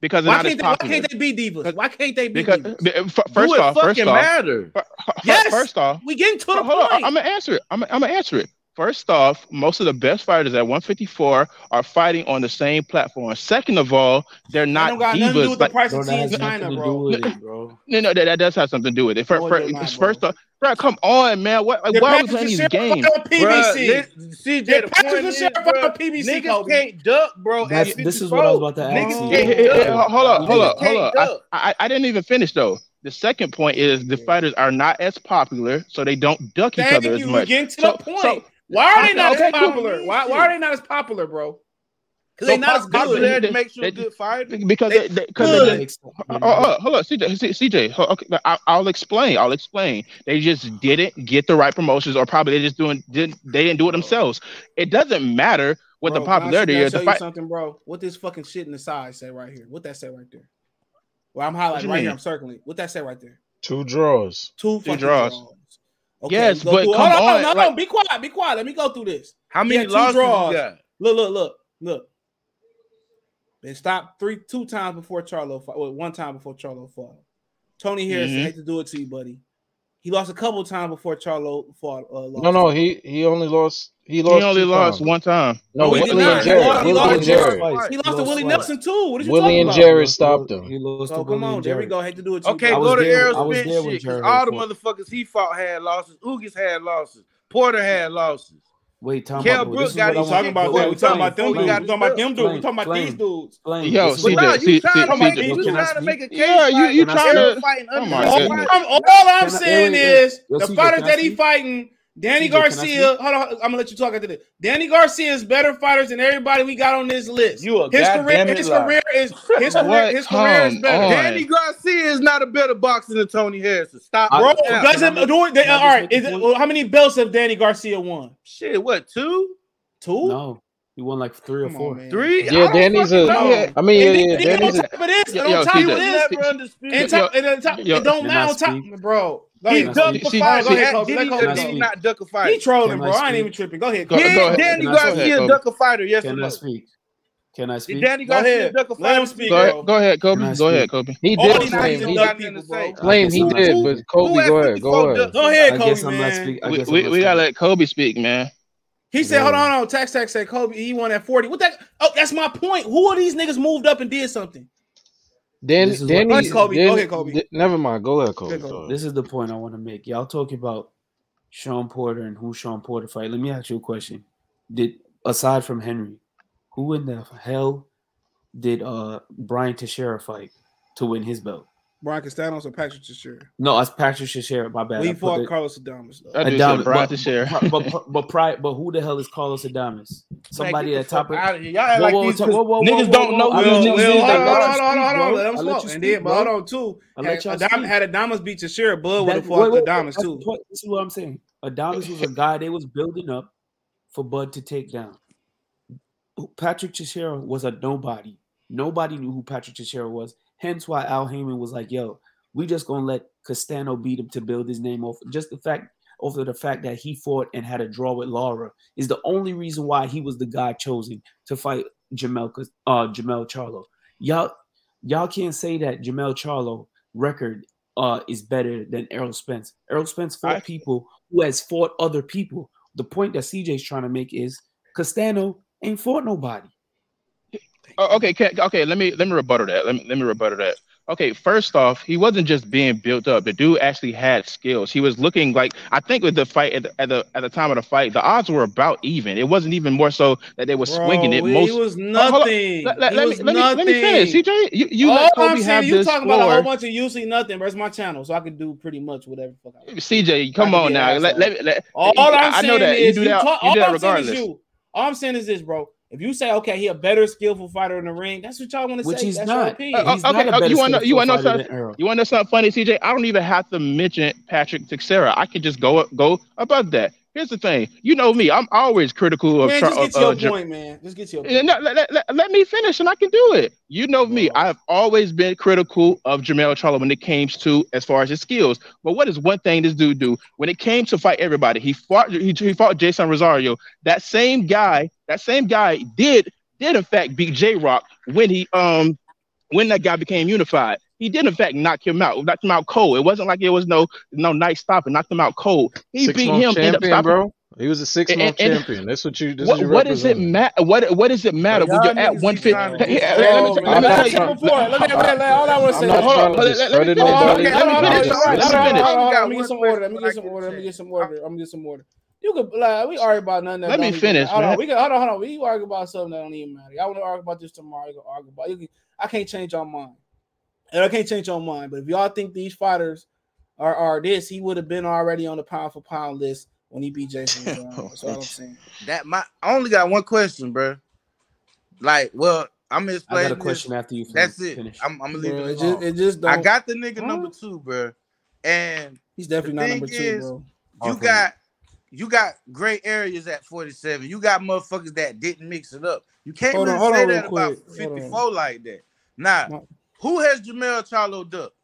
Because why can't, they, why can't they be divas? Why can't they be because, divas? F- first off, it fucking first off, matter. F- yes, first off, we getting to the hold point. On, I'm gonna answer it. I'm gonna answer it. First off, most of the best fighters at 154 are fighting on the same platform. Second of all, they're not I don't divas. Nothing to do with like, the price of tea in China, bro. It, bro. No, no, that, that, does have something to do with it. First, no, first, not, off, bro, come on, man. What? Like, why are we playing these games? On PBC. Bro, CJ, the point is, bro, on PBC, niggas Kobe. can't duck, bro. That's, this is what I was about to ask. Niggas you. Can't hey, duck. Hold up, hold up, hold up. I, I didn't even finish though. The second point is the fighters are not as popular, so they don't duck each other as much. Getting to the point. Why are they not okay, as popular? Cool. Why, why are they not as popular, bro? Because so they're not as good. That make sure a good fighter. Because they, they, good. They, Oh, uh, hold on, CJ, CJ. Okay, I, I'll explain. I'll explain. They just didn't get the right promotions, or probably they just doing didn't they didn't do it themselves. It doesn't matter what bro, the popularity is. The fight- something, bro. What this fucking shit in the side say right here? What that say right there? Well, I'm highlighting right mean? here. I'm circling. What that say right there? Two draws. Two, Two draws. draws. Okay, yes, but through, come hold on, on, no, no, like, no, be quiet, be quiet. Let me go through this. How many losses? Draws. Look, look, look, look. They stopped three, two times before Charlo. Well, one time before Charlo fought. Tony Harrison, mm-hmm. hate to do it to you, buddy. He lost a couple times before Charlo fought. Uh, no, no, he he only lost. He lost. He only lost one time. No, no Willie and Jerry. He lost, Willie and Jerry. He lost, he lost to Willie Nelson too. What are you Willie and Jerry about? stopped him. He lost. Oh, come on, there we go. Had to do it. Okay, go to Errol All the motherfuckers he fought had losses. Ugas had losses. Porter had losses. Wait, talking Kel about Brook got his talking about that. We talking about them dudes. We talking about them dudes. We talking about these dudes. Yo, see that? you trying to make a case? Yeah, you you trying to. All I'm saying is the fighters that he fighting Danny Garcia, hold on, I'm gonna let you talk after this. Danny Garcia is better fighters than everybody we got on this list. You a his career, his career is his career, his career is better. On. Danny Garcia is not a better boxer than Tony Harrison. Stop, bro. I, doesn't do all right. Is how many belts have Danny Garcia won? Shit, what two? Two? No. He won like three or four. On, three? Yeah, Danny's a. Yeah, I mean, yeah, yeah, Danny's a. But it's on top of this, on top, don't. Bro, Go he ahead, ducked the fight. Go ahead, not duck a fighter? He trolling, bro. I ain't even tripping. Go ahead. Go, did, go ahead. Danny Garcia duck a fighter yesterday. Can I speak? Can I speak? Danny Garcia duck a fighter. Let him speak. Go ahead, go ahead Kobe. Go ahead, Kobe. He did. He claim he did, but Kobe, go ahead. Go ahead. Go ahead, Kobe. We we gotta let Kobe speak, man. He said, "Hold on, on." Tax Tax said, "Kobe, he won at forty. What that? Oh, that's my point. Who are these niggas moved up and did something? Dan, Danny, what, Kobe. Go ahead, Kobe. Dan, never mind. Go ahead, Kobe. This is the point I want to make. Y'all talking about Shawn Porter and who Shawn Porter fight. Let me ask you a question. Did aside from Henry, who in the hell did uh Brian Teixeira fight to win his belt? Brian Castanos or Patrick Teixeira? No, it's Patrick Teixeira. My bad. We fought. Carlos Adames. Though. Adames, Brian Teixeira. But but, but, but, but, who the hell is Carlos Adames? Somebody at top of. Y'all act whoa, like whoa, these whoa, niggas don't know. Hold on, hold on, hold on. Let them slow. And then, but hold on too. Had Adames beat Teixeira, Bud would have fought Adames too. This is what I'm saying. Adames was a guy they was building up for Bud to take down. Patrick Teixeira was a nobody. Nobody knew who Patrick Teixeira was Hence why Al Haymon was like, yo, we just gonna let Castano beat him to build his name off. Just the fact over the fact that he fought and had a draw with Lara is the only reason why he was the guy chosen to fight Jamel uh Jamel Charlo. Y'all y'all can't say that Jamel Charlo record uh is better than Errol Spence. Errol Spence fought I, people who has fought other people. The point that CJ's trying to make is Castano ain't fought nobody. Oh, okay, can, okay. Let me let me rebuttal that. Let me let me rebuttal that. Okay, first off, he wasn't just being built up. The dude actually had skills. He was looking like I think with the fight at the at the, at the time of the fight, the odds were about even. It wasn't even more so that they were Bro, swinging it. Most it was oh, nothing. Let, me, let, me, finish. CJ, you you All let Kobe I'm saying, you talking about a whole bunch of you see nothing. But it's my channel, so I can do pretty much whatever. Fuck I want. CJ, come on now. Let, let, let, All I'm I know saying that. is you do that, you do that regardless. All I'm saying is this, bro if you say okay, he a better skillful fighter in the ring, that's what y'all want to say. Which he's that's not. Uh, he's okay, not uh, you want to you want to know something? You want something funny, CJ? I don't even have to mention Patrick Teixeira. I can just go go above that. Here's the thing. You know me. I'm always critical of. Man, just get to your uh, point, man. Just get to your point. No, let, let, let, me finish, and I can do it. You know me. I've always been critical of Jamel Charlo when it came to as far as his skills. But what is one thing this dude do when it came to fight everybody? He fought. He, he fought Jeison Rosario. That same guy. That same guy did did in fact beat J Rock when he um when that guy became unified. He did in fact knock him out, knocked him out cold. It wasn't like it was no no night stopping, knocked him out cold. He six beat him, champion, bro. He was a six month champion. That's what you. This what, is what does it matter? What What does it matter when you're at one fifty? Let me. Let me all I want to say. Let me finish. Let me get some order. Let me get some order. Let me get some order. Let me get some order. You could like we argue about nothing. Let me finish. Hold on, we can hold on, hold on. We argue about something that don't even matter. I want to argue about this tomorrow. You can argue about. You can, I can't change your mind and I can't change your mind. But if y'all think these fighters are, are this, he would have been already on the pound for pound list when he beat Jeison. That's all I'm saying. That my I only got one question, bro. Like, well, I'm just playing. I got a question this. after you. That's it. I'm, I'm leaving it. Just, it just I got the nigga huh? number two, bro, and he's definitely not number two, bro. You Off got. You got great areas at 47. You got motherfuckers that didn't mix it up. You can't hold really on, say on that about 54 like that. Nah, who has Jamel Charlo ducked?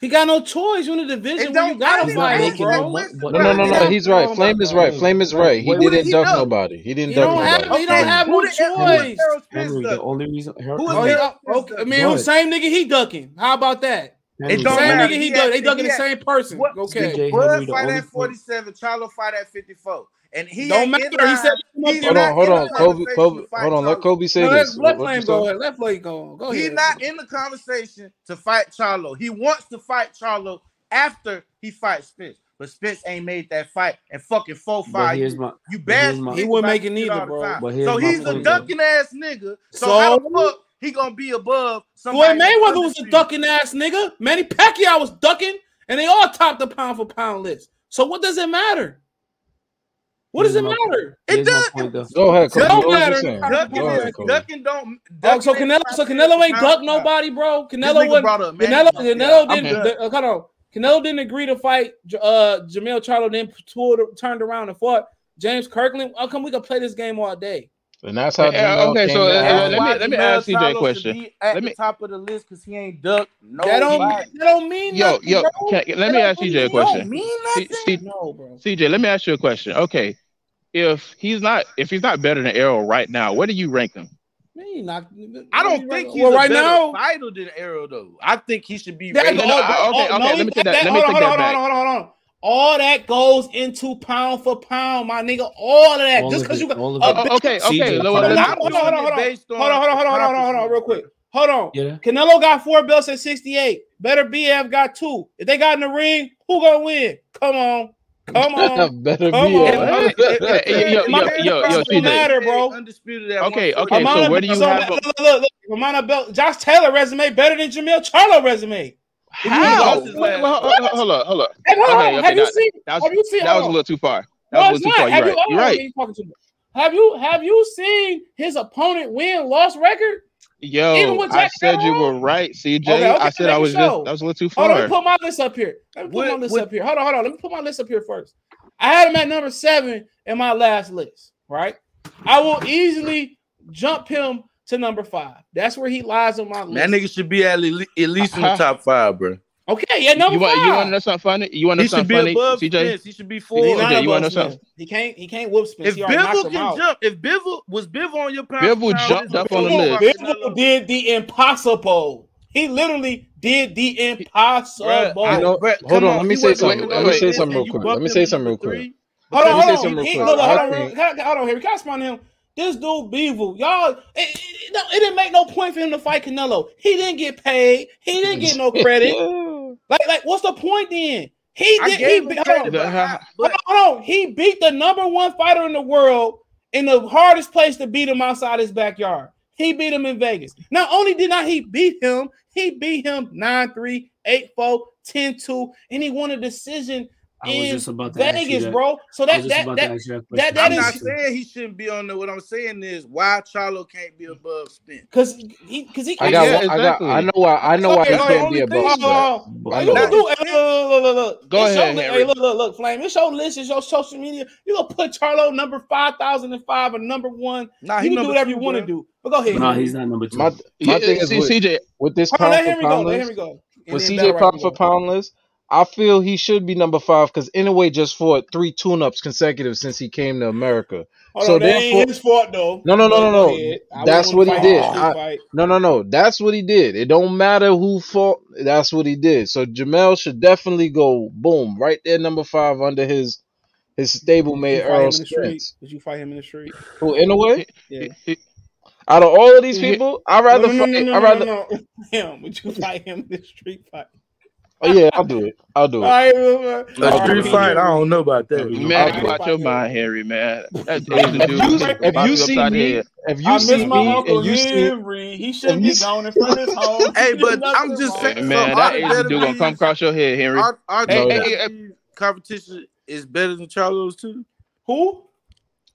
He got no choice. You in the division where you got to fight bro. What, what, no, no, no, no. He's right. Flame is right. Flame is right. He didn't he duck nobody. He didn't duck nobody. Okay. He don't have no choice. Henry, the only reason. Her, who is oh, okay. I mean, who, same nigga he ducking. How about that? It don't same matter. nigga he, he ducking. They ducking the same person. What, okay. Bud fight at 47. Charlo fight at 54. And he don't matter. He said, he's hold on, hold on, Kobe, Kobe, hold on. Let Kobe say no, this. Let Flame go. Let Flame go. Go ahead. He's not in the conversation to fight Charlo. He wants to fight Charlo after he fights Spence. But Spence ain't made that fight and fucking four five. Years. You bad. He wouldn't make it neither, bro. But so he's a ducking ass nigga. So, so he gonna be above? Floyd Mayweather was a ducking ass nigga. Manny Pacquiao was ducking, and they all topped the pound for pound list. So what does it matter? What does it matter? It does. No go ahead. Don't matter. Ducking don't. Ducking oh, so Canelo, so Canelo ain't duck nobody, bro. Canelo wasn't. Canelo, Canelo yeah, didn't. Uh, hold on. Canelo didn't agree to fight. Uh, Jamel Charlo then turned around and fought James Kirkland. How come we can play this game all day? And that's how. Uh, Jamel okay, so uh, uh, let me let me ask CJ a question. At the top of the list because he ain't duck. Nobody. That don't that don't mean yo yo. Let me ask CJ a question. CJ, let me ask you a question. Okay if he's not if he's not better than Arrow right now, where do you rank him? Man, not, I don't think he's well, right now title than Arrow though. I think he should be. That, no, no, okay, okay. No, let me take that. that. Let me hold, take on, that hold, on, hold on, hold on, hold on. All that goes into pound for pound, my nigga. All of that, all just because you got. Uh, okay, okay. Hold on, hold on, hold on, hold on, hold on, hold on, hold on, hold on, real quick. Hold on. Yeah. Canelo got four belts at 68. Beterbiev got two. If they got in the ring, who gonna win? Come on. Come on, better come be on. It. yo, yo, yo, yo, yo, matter, bro. Undisputed. Okay, okay. Amana, so where do you so have? Look, look, look. Romana Bell, Josh Taylor resume better than Jamil Charlo resume. How? Wait, wait, hold, hold, hold up, hold up. Hey, hold okay. Okay, have, you seen, was, have you seen? That was a little too far. That no, was a little too far. You're have right. You, oh, You're right. Have you have you seen his opponent win loss record? Yo, I said you were right, CJ. Okay, okay, I said I was just that was a little too far. Hold on, put my list up here. Let me put what, my list what? up here. Hold on, hold on. Let me put my list up here first. I had him at number seven in my last list, right? I will easily jump him to number five. That's where he lies on my list. That nigga should be at least in the top five, bro. Okay, yeah, number you want, five. You want to know something funny? You want to know something funny? CJ, Spence. he should be four. CJ, you want to know something? He can't. He can't whoop Spence. If Bivol can out. jump, if Bivol was Bivol on your pound, Bivol jumped up on the list. Bivol did the impossible. He literally did the impossible. Bruh, know, Brett, hold on, on, let me say something. Let me say something real quick. Let me say something real quick. Hold on, hold on. Hold on, hold on, here. Can I respond to him? This dude Bivol, y'all, it, it, it, it didn't make no point for him to fight Canelo. He didn't get paid. He didn't get no credit. Like, like, what's the point then? He did. He beat, hold, on, hold, on, hold on. He beat the number one fighter in the world in the hardest place to beat him outside his backyard. He beat him in Vegas. Not only did not he beat him, he beat him 9 3, 8 4, 10 2, and he won a decision I in was just about to Vegas, that. bro. So that that that, that, that, that I'm is, not saying he shouldn't be on there. What I'm saying is why Charlo can't be above Spence. Because he because he. I got, yeah, exactly. I got. I know why. I know why he can't be above. Uh, look, look, look, look, look, look. Go it's ahead. Your, hey, look, look, look, Flame. It's your list. It's your social media. You gonna put Charlo number five thousand and five or number one? Nah, you can do whatever two, you want to do. But go ahead. No, he's not number two. My, my yeah, thing is CJ with this pound for pound list. With CJ pound for pound list I feel he should be number five because anyway, just for three tune-ups consecutive since he came to America. Hold so on, that ain't his fault though. No, no, no, no, no. That's what he did. I, no, no, no. That's what he did. It don't matter who fought. That's what he did. So Jamel should definitely go boom right there, number five under his his stablemate Earl Spence. Did you fight him in the street? Who in a way? Yeah. Out of all of these people, I'd rather no, no, no, fight. No, no, I'd rather no, no. Would you fight him in the street fight? Oh yeah, I'll do it. I'll do it. I, uh, street fight, I don't know about that. Man, you your mind, Harry. Man. If you see me, if you see me, and you see he shouldn't be going in front of his home. Hey, but I'm just saying, man, that Asian dude gonna come across your head, Henry. Our, competition is better than Charlo's too. Who?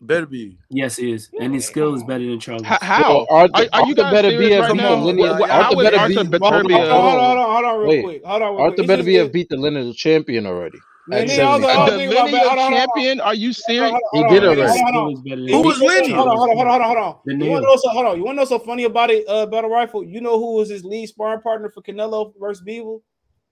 Better be. Yes, he is, and his skill is better than Charles. How? Well, Arthur, are, are you the Beterbiev right now? Lineage, well, Arthur better Arthur be. Hold on, hold on, hold on, real Wait. quick. Hold on. Real Arthur quick. Beterbiev have beat the lineal champion already. Man, the lineal champion? Are you serious? He did already. Who was lineal? Hold on, hold on, hold on, hold on. You want to know so? Hold on. You want to know so funny about it? Battle rifle. You know who was his lead sparring partner for Canelo versus Bivol?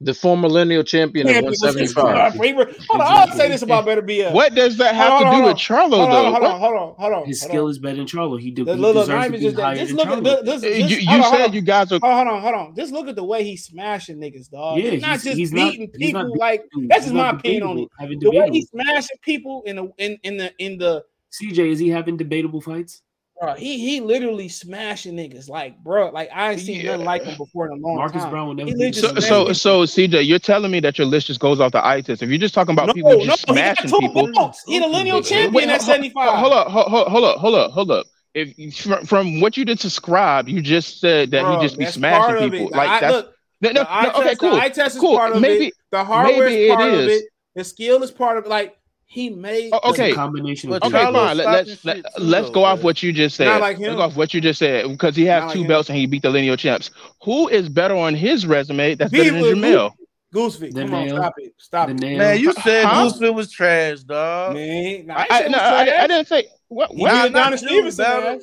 the former lineal champion yeah, of 175. Hold on, I'll say this about Beterbiev. What does that have hold to on, do with Charlo, hold though? On, hold on, hold on, hold on. His skill is better than Charlo. He, do, he deserves to be just, higher just look Charlo. At, this, this, you, you said you guys are. Hold on, hold on. Just look at the way he's smashing niggas, dog. Yeah, he's not just he's beating not, people. Not, like that's just my opinion on it. The way he's smashing people in the in in the in the. CJ, is he having debatable fights? bro, he he literally smashing niggas like bro, like I ain't seen yeah. nothing like him before in a long Marcus time. Brown would so, so, so CJ, you're telling me that your list just goes off the itis. If you're just talking about no, people no, just smashing he people, blocks. he lineal champion Wait, at 75. Hold up, hold, up, hold up, hold up. If from, from what you just described, you just said that bro, he just be smashing people. Like I, that's look, no, no, no test, okay, cool. The eye test is cool. part of maybe, it. The hardware is part it is. of it. The skill is part of it. Like he made oh, okay combination. Of okay, on, Let, us let, us let, go off what you just said. Not like him. Let's go off what you just said because he has Not two like belts him. and he beat the lineal champs. Who is better on his resume? That's he better than Jamil. Gvozdyk, come nail. on, stop it, stop it, man. You said huh? Gvozdyk was trash, dog. Man, nah, I, I, no, I, I, didn't say what. Well, Adonis Stevenson,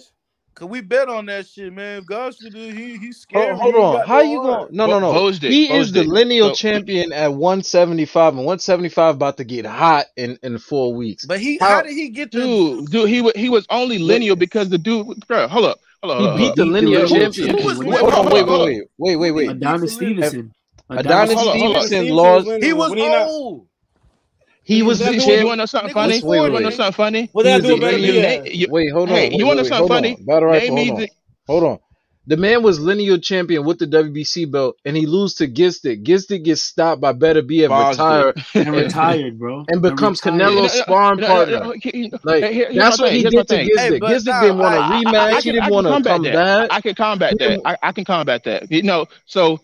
Cause we bet on that shit, man. Gospel, dude, he he's scared. Oh, hold on, how no you going? No, no, no. Bo's he Bo's is the lineal so, champion at 175, and 175 about to get hot in in four weeks. But he, how, how did he get to? Dude, dude, he he was only lineal because the dude. Bro, hold up, hold up. He beat the lineal champion. Wait, hold on, wait, wait, wait, wait, wait, wait. Adonis Stevenson. Adonis, Adonis Stevenson lost. He was old. He was the champ. You want to know something funny? Wait, wait. You want to something funny? What I do better than you, Wait, hold on. Hey, you want to know something funny? Battle rap, hold on. Hold on. The man was lineal champion with the WBC belt, and he loses to Gvozdyk. Gvozdyk gets stopped by Beterbiev and retired, and retired, bro, and becomes Canelo's sparring partner. That's what he did to Gvozdyk. Hey, Gvozdyk didn't want a rematch. I, I, I, he didn't want to come back. I can combat that. I, can combat that. You know, so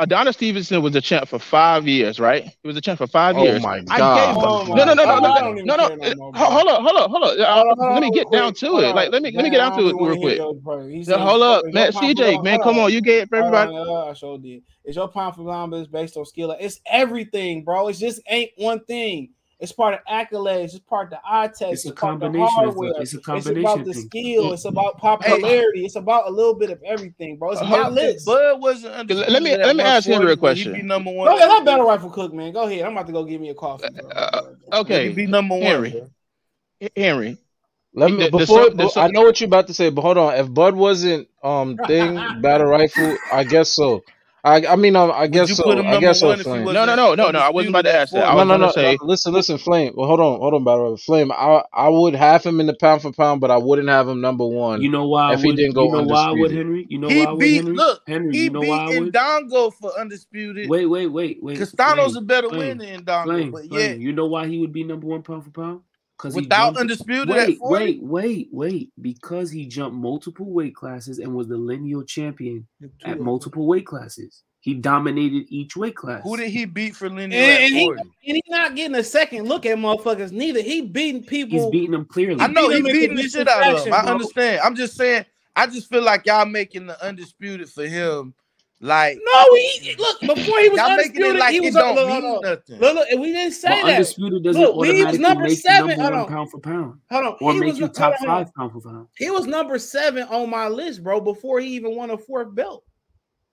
Adonis Stevenson was a champ for five years, right? He was a champ for five oh years. My God. Oh my god! no, no, no, no, no, no, no, no. Hold up, hold up, hold up. Uh, on, let me get down to it. Like, let me let me get down to it real quick. Hold up, man. CJ, man, come on, you get it for everybody. I sure did. It's your pound for pound, but it's based on skill. It's everything, bro. It just ain't one thing. It's part of accolades. It's part of the eye test. It's, it's a combination. hardware. It's a combination. It's about the skill. It's about popularity. Hey. It's about a little bit of everything, bro. It's uh, list. Bud wasn't. Let me let me ask Henry a question. He be number one. Go ahead. I'm better rifle cook, man. Go ahead. I'm about to go give me a coffee. Uh, uh, okay. He be number one. Henry. Henry. Let me the, before the, the, I know what you're about to say, but hold on. If Bud wasn't um thing battle rifle, I guess so. I, I mean, I, I guess so. I guess so, Flame. No, no, no, no, no. I wasn't about to ask that. I no, was no, no, say... Listen, listen, Flame. Well, hold on, hold on, Battle Flame. I, I would have him in the pound for pound, but I wouldn't have him number one. You know why? If would, he didn't go you know undisputed. why would Henry? You know he why beat, Henry? Look, Henry. He you know beat Indongo for undisputed. Wait, wait, wait, wait. Castano's a better Flame, than Indongo. Flame, but yeah, you know why he would be number one pound for pound? because without jumped, undisputed, wait, wait, wait, wait, because he jumped multiple weight classes and was the lineal champion at multiple weight classes. He dominated each weight class. Who did he beat for lineal? And, and, he, and he's not getting a second look at motherfuckers neither. He beating people. He's beating them clearly. I know he beating the shit out of them. I understand. I'm just saying. I just feel like y'all making the undisputed for him like no, he look before he was undisputed. Like he was up, look, look, look, look, look, we didn't say well, that. Doesn't look, he was number make seven. Number hold on. pound for pound. Hold on, or he make was, you top five pound for pound. He was number seven on my list, bro. Before he even won a fourth belt.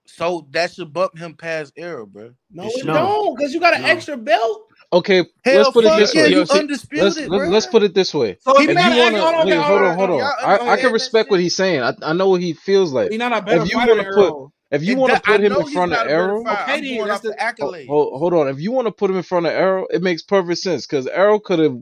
So that should bump him past era, bro. No, it, it no. don't, because you got an no. extra belt. Okay, Hell let's put it this way. Yo, see, let's, let's, let's, put it this way. So if you wanna, on, wait, hold on, hold on. I, I, can respect what he's saying. I, I know what he feels like. He's not a better if you want put, if you want to do- I put him in front of not Arrow. Okay, I'm going that's the the- accolades. hold, hold on. If you want to put him in front of Arrow, it makes perfect sense because Arrow could have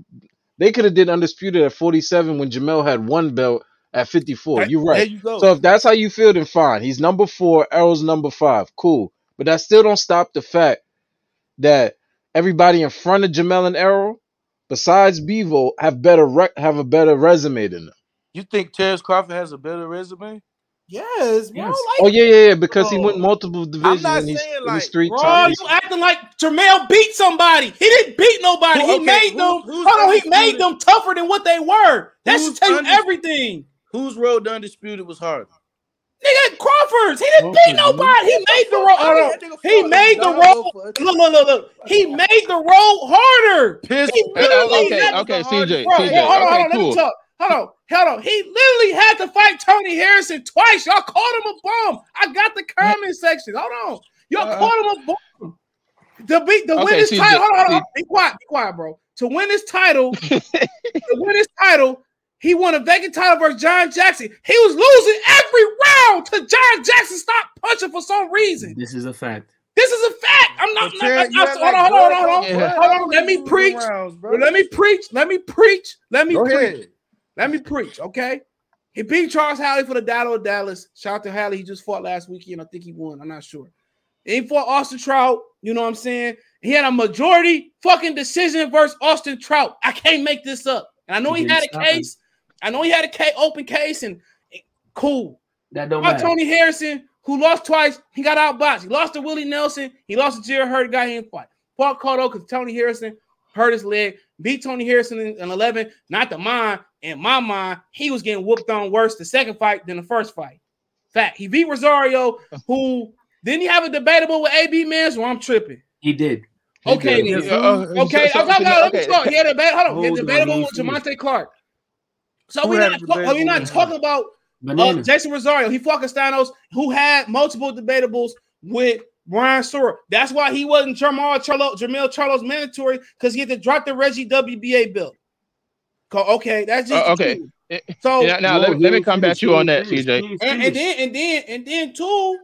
They could have did undisputed at 47 when Jamel had one belt at 54. You're There right. you go. So if that's how you feel, then fine. He's number four. Errol's number five. Cool. But that still don't stop the fact that everybody in front of Jamel and Errol, besides Bevo, have better rec- have a better resume than them. you think Terence Crawford has a better resume? Yes, bro. Yes. Like, Oh yeah, yeah, yeah. Because he went multiple divisions not and he's, saying, and like, he's three bro, times. you acting like Jermel beat somebody. He didn't beat nobody. Who- he okay, made who- them. who's hold on, he made them tougher than what they were. That should tell you undis- everything. Whose road to undisputed was harder? Nigga, Crawford's. He didn't Crawford, beat nobody. He made the road. I Hold mean, on. that nigga He made the road. Look, look, look, look. He made the road harder. Pistol. He literally okay, okay, CJ, Bro, CJ, hold on, hold on, okay, let me cool. talk. Hold on, hold on. He literally had to fight Tony Harrison twice. Y'all called him a bum. I got the comment section. Hold on. Y'all Uh, called him a bum. To beat to win Okay, this CJ, title. Hold on, hold on. Be quiet, be quiet, bro. To win this title, to win this title, he won a vacant title versus John Jackson. He was losing every round to John Jackson. Stop punching for some reason. This is a fact. This is a fact. I'm not. But not, Terrence, not- you act hold on, hold on, hold on, Yeah. hold on. Let me preach. rounds. Let me preach. Let me preach. Let me Go preach. ahead. Let me preach. Okay. He beat Charles Hatley for the Battle of Dallas. Shout out to Hatley. He just fought last weekend. I think he won. I'm not sure. He fought Austin Trout. You know what I'm saying? He had a majority fucking decision versus Austin Trout. I can't make this up. And I know He he, had a stop him. case. I know he had a case, open case, and cool. That don't matter. Tony Harrison, who lost twice, he got outboxed. He lost to Willie Nelson. He lost to Jarrett Hurd, guy he didn't fight. Fought Cotto because Tony Harrison hurt his leg, beat Tony Harrison in, in 11. Not the mine. In my mind, he was getting whooped on worse the second fight than the first fight. Fact. He beat Rosario, who didn't he have a debatable with AB Mans? Or I'm tripping. He did. He Okay, did. then. Uh, Okay, so- okay, okay, let me okay. talk. He had a debate. Hold on, he had Hold on, debatable with finished. Jamontay Clark. So we're not, a talk- are we debatable not talking about uh, Jeison Rosario, he fought Castanos, who had multiple debatables with Brian Soro. That's why he wasn't Jamal Charlo, Jamil Charlo's mandatory because he had to drop the Reggie WBA bill. Co- Okay, that's just Uh, okay. true. Eh, So Yeah, now let, let me ain't come back to you on that, finished. CJ. And, and then and then and then two.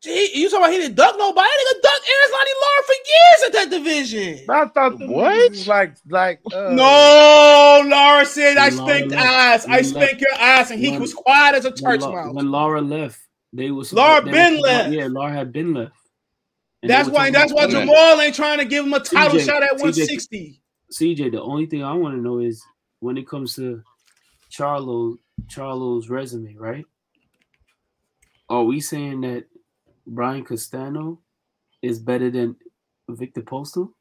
Gee, you talking about he didn't duck nobody? That nigga ducked Aaron Lara for years at that division. But I thought What? niggas like like uh, No, Lara said I spanked Lara left- eyes. I spanked your eyes, and he when- was quiet as a When, church La- mouse. when Lara left, they was Lara they been was- left. Yeah, Lara had been left. And That's why. talking That's why. Jamal ain't trying to give him a title TJ, shot at 160. CJ, the only thing I want to know is when it comes to Charlo, Charlo's resume, right? Are we saying that Brian Castano is better than Victor Postal?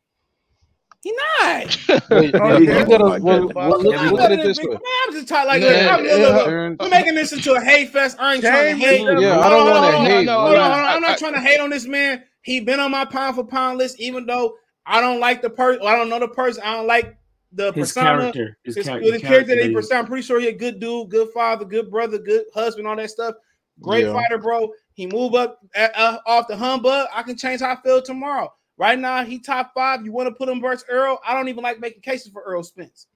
He not. Wait, Oh, you yeah. gotta well, well, look, not look at it this way. Man, I'm just talking like, Yeah, look, I'm, look, yeah. look, we're making this into a hate fest. I ain't trying to Shame hate. with them. Yeah, I Hold don't on, want hold to on, hate. no, Hold but- on, hold on. I'm not trying to hate on this man. He been on my pound for pound list, even though I don't like the person. I don't know the person. I don't like the His persona. character, his, His, char- his character that he that. I'm pretty sure he a good dude, good father, good brother, good husband, all that stuff. Great Yeah. fighter, bro. He move up uh, uh, off the humbug. I can change how I feel tomorrow. Right now, he top five. You want to put him versus Earl? I don't even like making cases for Earl Spence.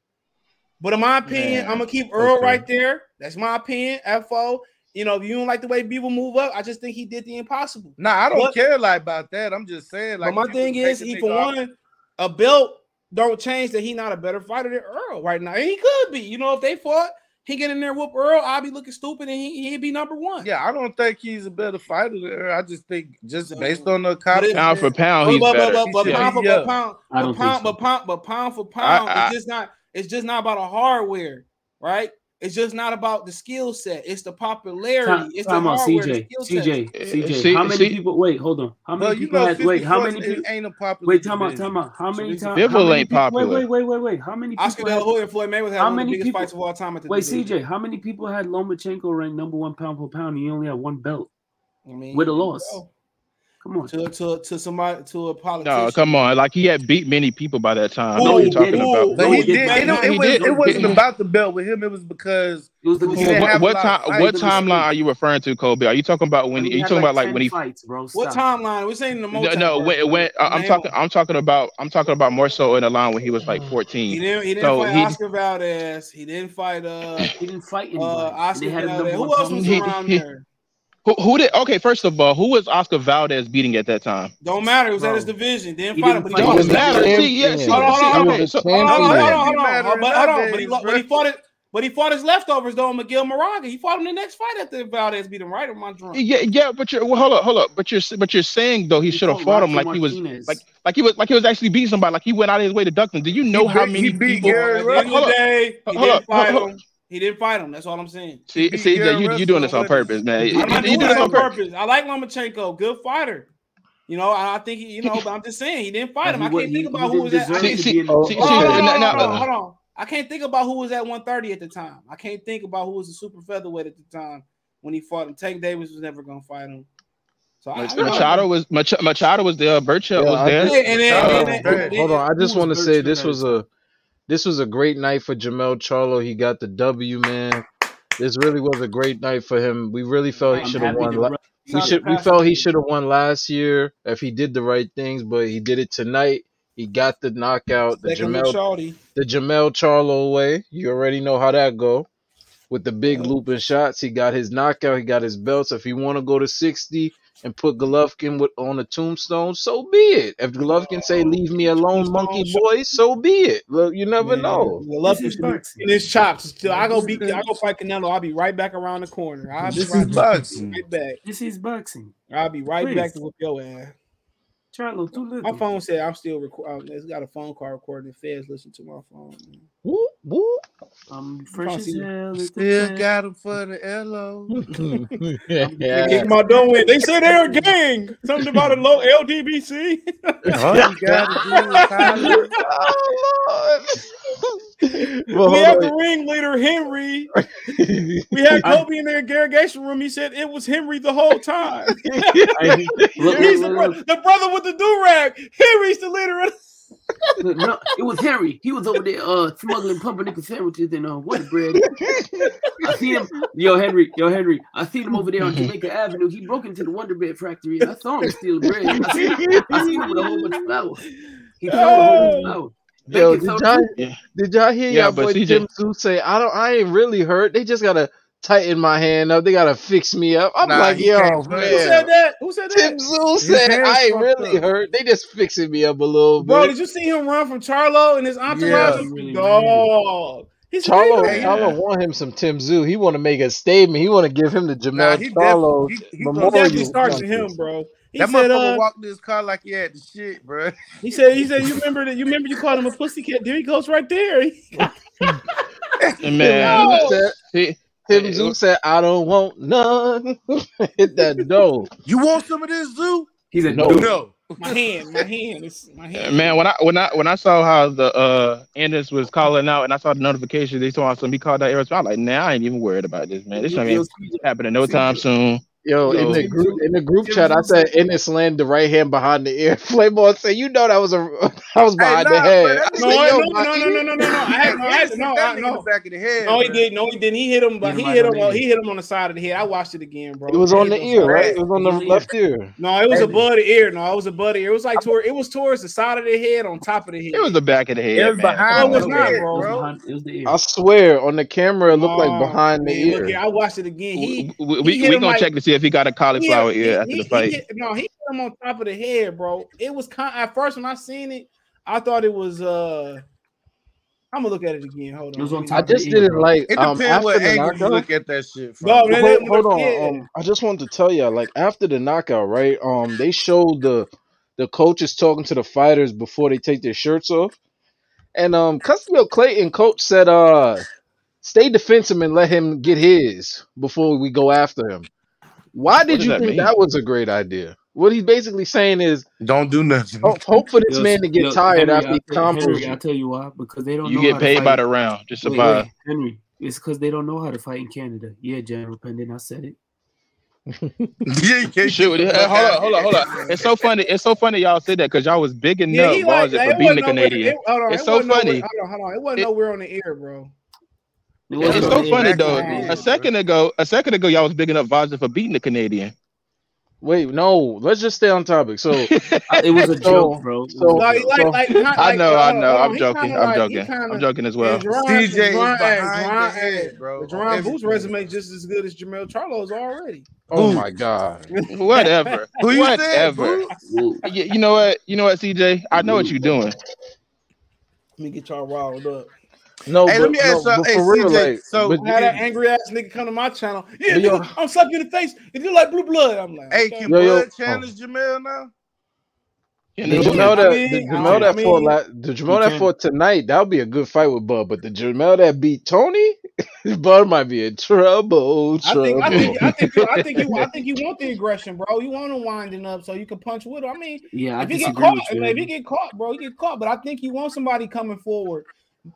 But in my opinion, Man, I'm gonna keep Earl okay. right there. That's my opinion. Fo. You know, if you don't like the way people move up, I just think he did the impossible. Nah, I don't What? care like about that. I'm just saying like. but my thing is, he for off- one, a belt don't change that he not a better fighter than Earl right now. And he could be. You know, if they fought, he get in there whoop Earl, I'll be looking stupid and he he'd be number one. Yeah, I don't think he's a better fighter than her. I just think just based on the but cop. it- Pound for pound, he's but, but, better. but, but He pound for should be but up. pound, I but pound, but pound, but pound for pound, I- it's just not. It's just not about a hardware, right? It's just not about the skill set. It's the popularity. Time, it's the time out, hardware. the CJ. set. CJ. CJ. Eh, see- how many see- people? Wait, hold on. How many Well, people know, had? Wait, how many people? ain't a popular. Wait, time out, division. time out. How many times? Bivol ain't popular. Wait, wait, wait, wait, wait. How many Oscar? De La Hoya and Floyd Mayweather had How one of many the biggest people- fights of all time at the wait, division. CJ. How many people had Lomachenko ranked number one pound for pound? And he only had one belt. I mean, With a loss. bro, Come on. to to to somebody to a politician. No, come on. Like he had beat many people by that time. I know what you're talking who- about. But No, he he did. did. It, it, He was, did. it wasn't about the belt with him. It was because It was the He What, didn't decision. have what, a lot of time? fights. What timeline are you referring to, Kobe? Are you talking about when? Are you talking like about like when he? fights, bro. What timeline? We're saying the No, no. When, when uh, I'm talking. I'm talking about. I'm talking about more so in the line when he was like He 14. didn't. He didn't So fight he- Oscar Valdez. He didn't fight uh He didn't fight anybody. uh Oscar they had a Valdez. number Who one else was He- around there? Who, who did? Okay, first of all, who was Oscar Valdez beating at that time? Don't matter. It was at his division. Didn't He fight him, didn't but he fight was him. He was Doesn't the matter. See, yeah, see, Hold on, hold on, see, hold okay, on. so He was Hold on, hold on, champion. hold on, hold on. But hold on, but he, but he fought it. But he fought his leftovers though. Miguel Marriaga. He fought him the next fight after Valdez beat him. Right? Or am I drunk? yeah, yeah, but you're well, hold up, hold up. But you're but you're saying though he He should have fought fought him Rocky like he was like like he was like he was actually beating somebody like he went out of his way to duck them. Do you know He how beat- many he beat people? Gary At the end Hold up. day, he Hold didn't up, fight hold- him. He didn't fight him. That's all I'm saying. See, beat see, Gary you you doing this on purpose, man. You, I'm you doing doing it this on on purpose. purpose. I like Lomachenko, good fighter. You know, I think he, you know, but I'm just saying he didn't fight him. I can't think about who was at. See, see, be in- Oh, see, see, Hold on, hold on, hold on, now- hold on. I can't think about who was at 130 at the time. I can't think about who was a super featherweight at the time when he fought him. Tank Davis was never gonna fight him. So I, Mach- I. Machado was Mach- Machado was there. Burchell Yeah, was there. just- Yeah, and then, and then- Hold on, I just want to say this was a this was a great night for Jamel Charlo. He got the W, man. This really was a great night for him. We really felt he should have won. la- we should we felt he should have won last year if he did the right things, but he did it tonight. He got the knockout, the Jamel the Jamel Charlo way. You already know how that go. With the big looping shots, he got his knockout. He got his belts. If he want to go to sixty and put Golovkin with on a tombstone, so be it. If Golovkin say leave me alone, monkey boy, so be it. Look, you never Man, know. Golovkin This is boxing. in his chops. Still, I go beat. I go fight Canelo. I'll be right back around the corner. I'll be This right, is boxing. right back. This is boxing. I'll be right Please. back to whoop your ass. Charlo, too little. My phone said I'm still recording. Um, it's got a phone call recording. The feds listen to my phone. man. Whoop, whoop. I'm fresh Can't as see hell. It's the Still got him for the LO. They yeah. kicked my door in. They said they're a gang. Something about a low LDBC. All you gotta do is oh, Lord. we well, have hold the ringleader Henry. We had Kobe in the interrogation room. He said it was Henry the whole time. Hey, look, He's look, the, look, bro- look. the brother with the do rag. Henry's the leader. Of- Look, no, it was Henry. He was over there uh smuggling pumpernickel sandwiches and uh white bread. I see him, yo Henry, yo Henry. I seen him over there on Jamaica Avenue. He broke into the Wonder Bread factory. I saw him steal bread. I seen, I seen him with a whole bunch of flour. He stole a whole bunch of flour. Yo, did y'all, did y'all hear Yeah, y'all boy CJ Tim Tszyu say, I don't I ain't really hurt. They just gotta tighten my hand up. They gotta fix me up. I'm Nah, like, yo, can't Who said that? Who said that? Tim Tszyu His said I ain't really up. hurt. They just fixing me up a little Bro, bit. did you see him run from Charlo and his entourage? Yeah. Really Dog. He's Charlo, Hey, Charlo want him some Tim Tszyu. He want to make a statement. He want to give him the Nah, he Charlo definitely he, he He gonna memorial. definitely starts with him, bro. He That said, motherfucker uh, walked this car like he had the shit, bro. he said, he said, you remember that? You remember you called him a pussycat? There he goes, right there. Man, Yo. Said- see, Tim Tszyu said, "I don't want none." Hit that dough. You want some of this zoo? He said, No. No. My hand, my hand, it's my hand. man, when I when I when I saw how the uh Anders was calling out and I saw the notification, they told us he called out Aerosmith. I'm like, nah, I ain't even worried about this, man. This Yo, ain't happening no time soon. Yo, in the group in the group chat, I said said- Ennis land the right hand behind the ear. Flamboy said, "You know that was a that was Hey, behind nah, the head." that I nigga- No, said, no, "Yo, no, my no, no, ear." no, no, no, no. I had, no, I had, no, I, no. back of the head. No, he bro. did. No, he didn't. He hit him, but Hit he hit him. the uh. He hit him on the side of the head. I watched it again, bro. It was on the Hit ear, right? It was on the Hit the ear. left ear. No, it was Hey. above the ear. No, it was above the ear. It was like toward. It was towards the side of the head, on top of the head. It was the back of the head. It was behind No, it was not, bro. It was, bro. behind, it was the ear. I swear, on the camera, it looked like Oh, behind the ear. I watched it again. He we he we, hit we him gonna check to see if he got a cauliflower yeah, ear after he, the he fight. hit, no, he hit him on top of the head, bro. It was kind. At first, when I seen it, I thought it was. uh I'm gonna look at it again. Hold on. It was on I top of just the didn't bro. like It um depends what the angle you look at that shit from. No, man, Hold, hold on. yeah. Um, I just wanted to tell y'all, like after the knockout, right? Um, they showed the the coaches talking to the fighters before they take their shirts off, and um, Custio Clayton coach said, "Uh, stay defensive and let him get his before we go after him." Why did you that think mean? that was a great idea? What he's basically saying is, Don't do nothing. hope, hope for this Yo, man to get yo, tired Henry, after I'll he tell, I'll tell you why. Because they don't You know get how to paid fight. by the round. Just Wait, survive. wait, Henry. It's because they don't know how to fight in Canada. Yeah, General Pendant, I said it. yeah, you can't Shoot, get the fuck hold on, hold on, hold on. It's so funny. It's so funny y'all said that because y'all was big enough, he like, it, for it beating wasn't the. Canadian. It, hold on, It's it so wasn't nowhere- funny. Hold on, hold on. It wasn't It- nowhere on the ear, bro. It It's wasn't so funny air. though. Exactly. A second ago, a second ago, y'all was big enough, Vaza, for beating the Canadian. Wait, no. Let's just stay on topic. So, uh, It was a joke, bro. So- was Like, like, like, not I know, hold I know. I'm joking. I'm like- joking. kinda- I'm joking as well. And Jerron, CJ is Jerron, hey, behind Jerron, the head, bro. Jerron Booth's resume just as good as Jamel Charlo's already. oh my god. Whatever. Who you? Whatever. Boo? Woo. You, you know what? You know what, CJ? I know what you're doing. Let me get y'all riled up. No, Hey, but, let me ask no, you. but Hey, for real, CJ. like, so, but- I had that angry ass nigga come to my channel. Yeah, But yo- nigga, I'm sucking you in the face. If you like blue blood, I'm like, hey, okay. can Yo, yo, Bud oh. challenge Jamel now? You The know, Jamel I that mean, the I Jamel that mean, fought la- the Jamel that can. fought tonight, that would be a good fight with Bud. But the Jamel that beat Tony, Bud might be in trouble. I Trouble. think, I think, I think, you, I think you, I think you want the aggression, bro. You want him winding up so you can punch with him. I mean, Yeah, I if he get caught, with you. if he get caught, bro, he get caught. But I think you want somebody coming forward.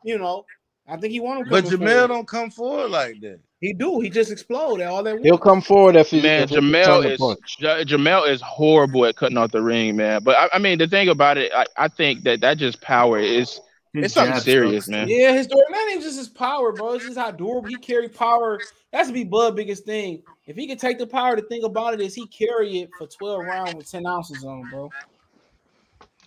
You know, I think he want him. But coming Jamel forward. don't come forward like that. He do. He just explode at all that. He'll come forward if he man, if Jamel the is punch. Jamel is horrible at cutting off the ring, man. But I, I mean, the thing about it, I, I think that that just power is His it's something serious, sucks. man. Yeah, his durability. That ain't just his power, bro. It's just how durable he carry power. That's to be Bud biggest thing. If he can take the power to think about it, is he carry it for 12 rounds with 10 ounces on, bro.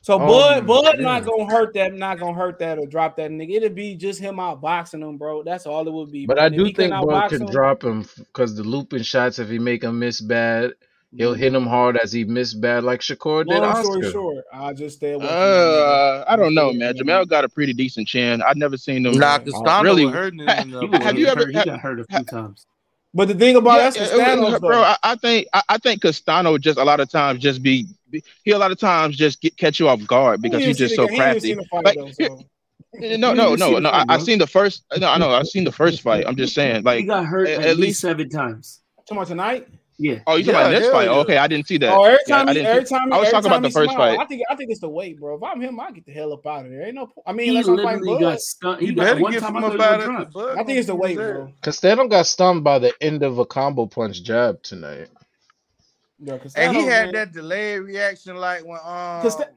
So Oh, Bud, Bud yeah. not gonna hurt that, not gonna hurt that or drop that nigga. It'd be just him out boxing him, bro. That's all it would be. But bro. I do think Bud outbox could him- drop him because the looping shots, if he make him miss bad, he'll hit him hard as he missed bad, like Shakur did Long story Oscar. short, I'll just stay away. from him, nigga. Uh, I don't know, man. Jermell got a pretty decent chin. I've never seen him. Nah, Castano really- was hurting him. Ha- in the- He, was Have you ever- hurt. He got hurt a few times. But the thing about Yeah, that's Castanos, uh, bro. I, I think I, I think Castano just a lot of times just be, be he a lot of times just get, catch you off guard because He he's just so the- he didn't see crafty. the fight, Like, though, so. No, no, no, no. I, I seen the first. No, I know. I've seen the first fight. I'm just saying, like, he got hurt at- at, at least least- seven times. Come on tonight. Yeah. oh, you talking Yeah, about this hell fight? yeah. Okay, I didn't see that. Oh, every time, I he, didn't every see- time, I was talking about the first smile, fight. I think, I think it's the weight, bro. If I'm him, I get the hell up out of there. Ain't no, I mean, He I'm literally Bud. got stunned. He You got better one time him I up thought out he of was the drop. Bud. I think it's the weight, bro. Castano got stunned by the end of a combo punch jab tonight. Yeah, And he had man. that delayed reaction like when um Casta-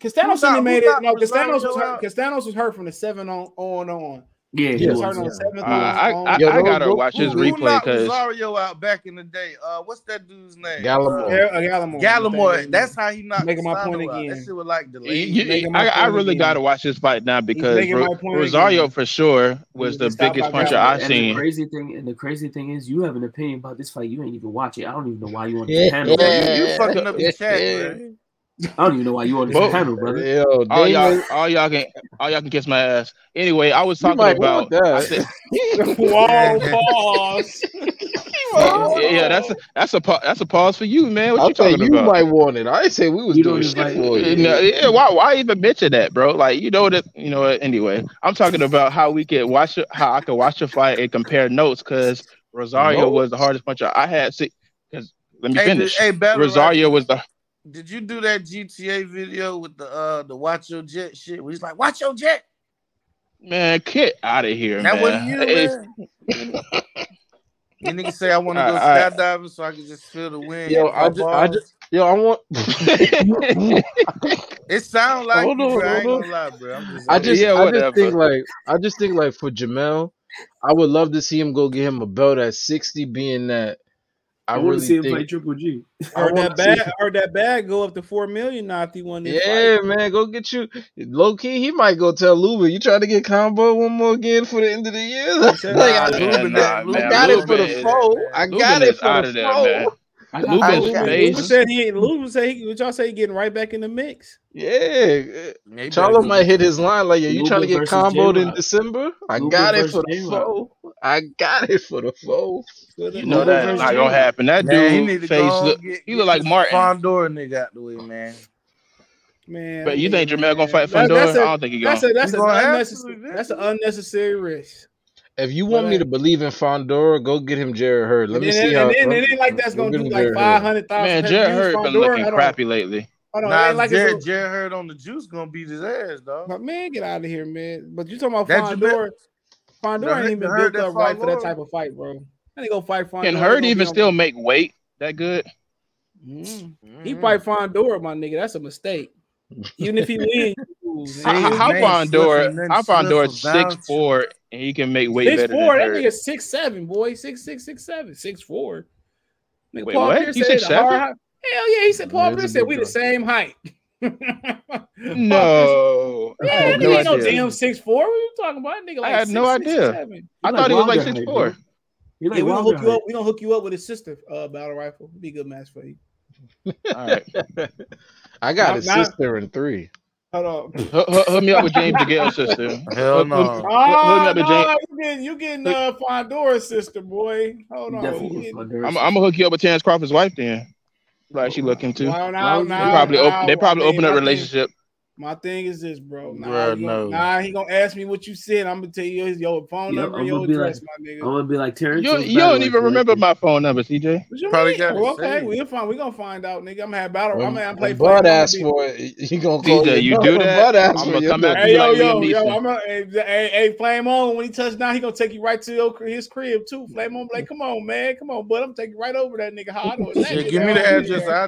Castanos shouldn't made it. No, Castanos was Rosario hurt. Castanos was hurt from the seven on on on. Yeah, He he was was. hurt on the yeah. seventh Uh, I. I, Yo, I gotta those- watch his who, who replay because Rosario out back in the day? Uh what's that dude's name? Gallimore. Uh, Gar- uh, Gallimore. Gallimore. That's how he knocked Making my point out. again. That shit was like delayed. You- making my I, I really again. got to watch this fight now because Ro- Rosario again. for sure was the biggest puncher I've And the seen. crazy thing, and the crazy thing is, you have an opinion about this fight. You ain't even watch it. I don't even know why you on this Yeah. panel. You, you fucking up the chat, bro. I don't even know why you on this Both- panel, brother. Yo, All y'all, all y'all can, all y'all can kiss my ass. Anyway, I was you talking might about. want I that. said, Whoa, pause. yeah, yeah, that's a, that's a that's a pause for you, man. What I'll you say talking you about? might want it. I didn't say we was You doing don't shit invite- for you. no, yeah, why why even mention that, bro? Like you know that you know what? Anyway, I'm talking about how we could watch it, how I could watch a fight and compare notes because Rosario Notes? was the hardest puncher I had. See, because let me Hey, finish. hey, Rosario Rap, was the Did you do that GTA video with the uh the watch your jet shit? Where he's like, watch your jet. man. Get out of here, That man. wasn't you, man. You niggas say I want to go I- I- skydiving so I can just feel the wind. Yo, I just- I just- Yo, I want. It sounds like Hold you, on. I ain't hold gonna lie, bro. I'm just I just, Yeah, I whatever. just think like, I just think like for Jermell, I would love to see him go get him a belt at sixty, being that I, I, want really to see him think, fight Triple G. I Heard that see- bag. Heard that bag go up to four million now if he won this Yeah, fight. man, go get you low key. He might go tell Luba, you trying to get combo one more again for the end of the year. like, Nah, I, man, Lubin, nah, that- I man, got it for the is- foe. I Lubin got it for the of foe. Man. I got Lubin's I- Lubin. Face- said he. Lubin said he. What y'all say? He getting right back in the mix. Yeah, Maybe Charlo I- might hit his line like, "Yeah, you Luba trying to get comboed in J-Rock. December? I Luba got it for the J-Rock. foe. I got it for the foe." You know Luba that's versus not gonna J-Rock. happen. That Man, he dude face look. get, he look like this Martin. Fondor nigga out the way, man. Man, But you I think mean, Jermell gonna fight that- Fundora? that's a- I don't think he gonna. That's a that's He an gonna have unnecessary. That's an unnecessary risk. If you want me to believe in Fundora, go get him Jarrett Hurd. Let and me then, see and how. then it ain't like that's gonna do like five hundred thousand. Man, Jarrett Hurd been looking crappy lately. Hold on, Nah, ain't like Jarrett, it's. Jarrett Hurd on the juice gonna beat his ass, dog. But man, get out of here, man. But you talking about That Fondor? Fondor ain't even built up right for that type of fight, bro. I ain't gonna fight Fondor. Can He Hurd even be on- still make weight that good? Mm. He fight Fondor, my nigga. That's a mistake. Even if he wins, How, man. See, how, his how name Fondor? How Fondor six about four and he can make weight six, better. Four, than that nigga six seven, boy, six six six seven, six four. Nigga, Wait, Paul what? Pierce you said hard, Hell yeah, he said Paul Pierce said we the same height. no, yeah, that nigga ain't no damn six four. What are you talking about? Nigga, like I had six, no idea. Six, I like thought he was like six four. Like yeah, we don't hook you up. We don't hook you up with his sister uh, battle rifle. It'd be a good match for you. All right. I got a sister in three. Hold on. Hook, hook me up with James DeGale's sister. Hell no. Hook, hook, oh, no you getting you getting uh, Fundora's sister, boy. Hold on. Getting... I'm, I'm, gonna hook you up with Terence Crawford's wife then. Like she looking too. They probably open, they probably open up relationship. My thing is this, bro. Nah, bro, he, gonna, no. nah he gonna ask me what you said. I'm gonna tell you his your phone yep, number, your address, like, my nigga. I'm gonna be like Terence. You, you don't even remember my phone number, CJ. Probably got well, okay, we're fine. We gonna find out, nigga. I'm gonna have battle. I'm gonna have play. Butt ass for it. You gonna call CJ? You do that? Butt ass I'm gonna come back. Hey yo yo yo. I'm a hey, hey flame on. When he touch down, he gonna take you right to your, his crib too. Flame on, like come on man, come on, bud. I'm taking right over that nigga. How I know? Give me the address. I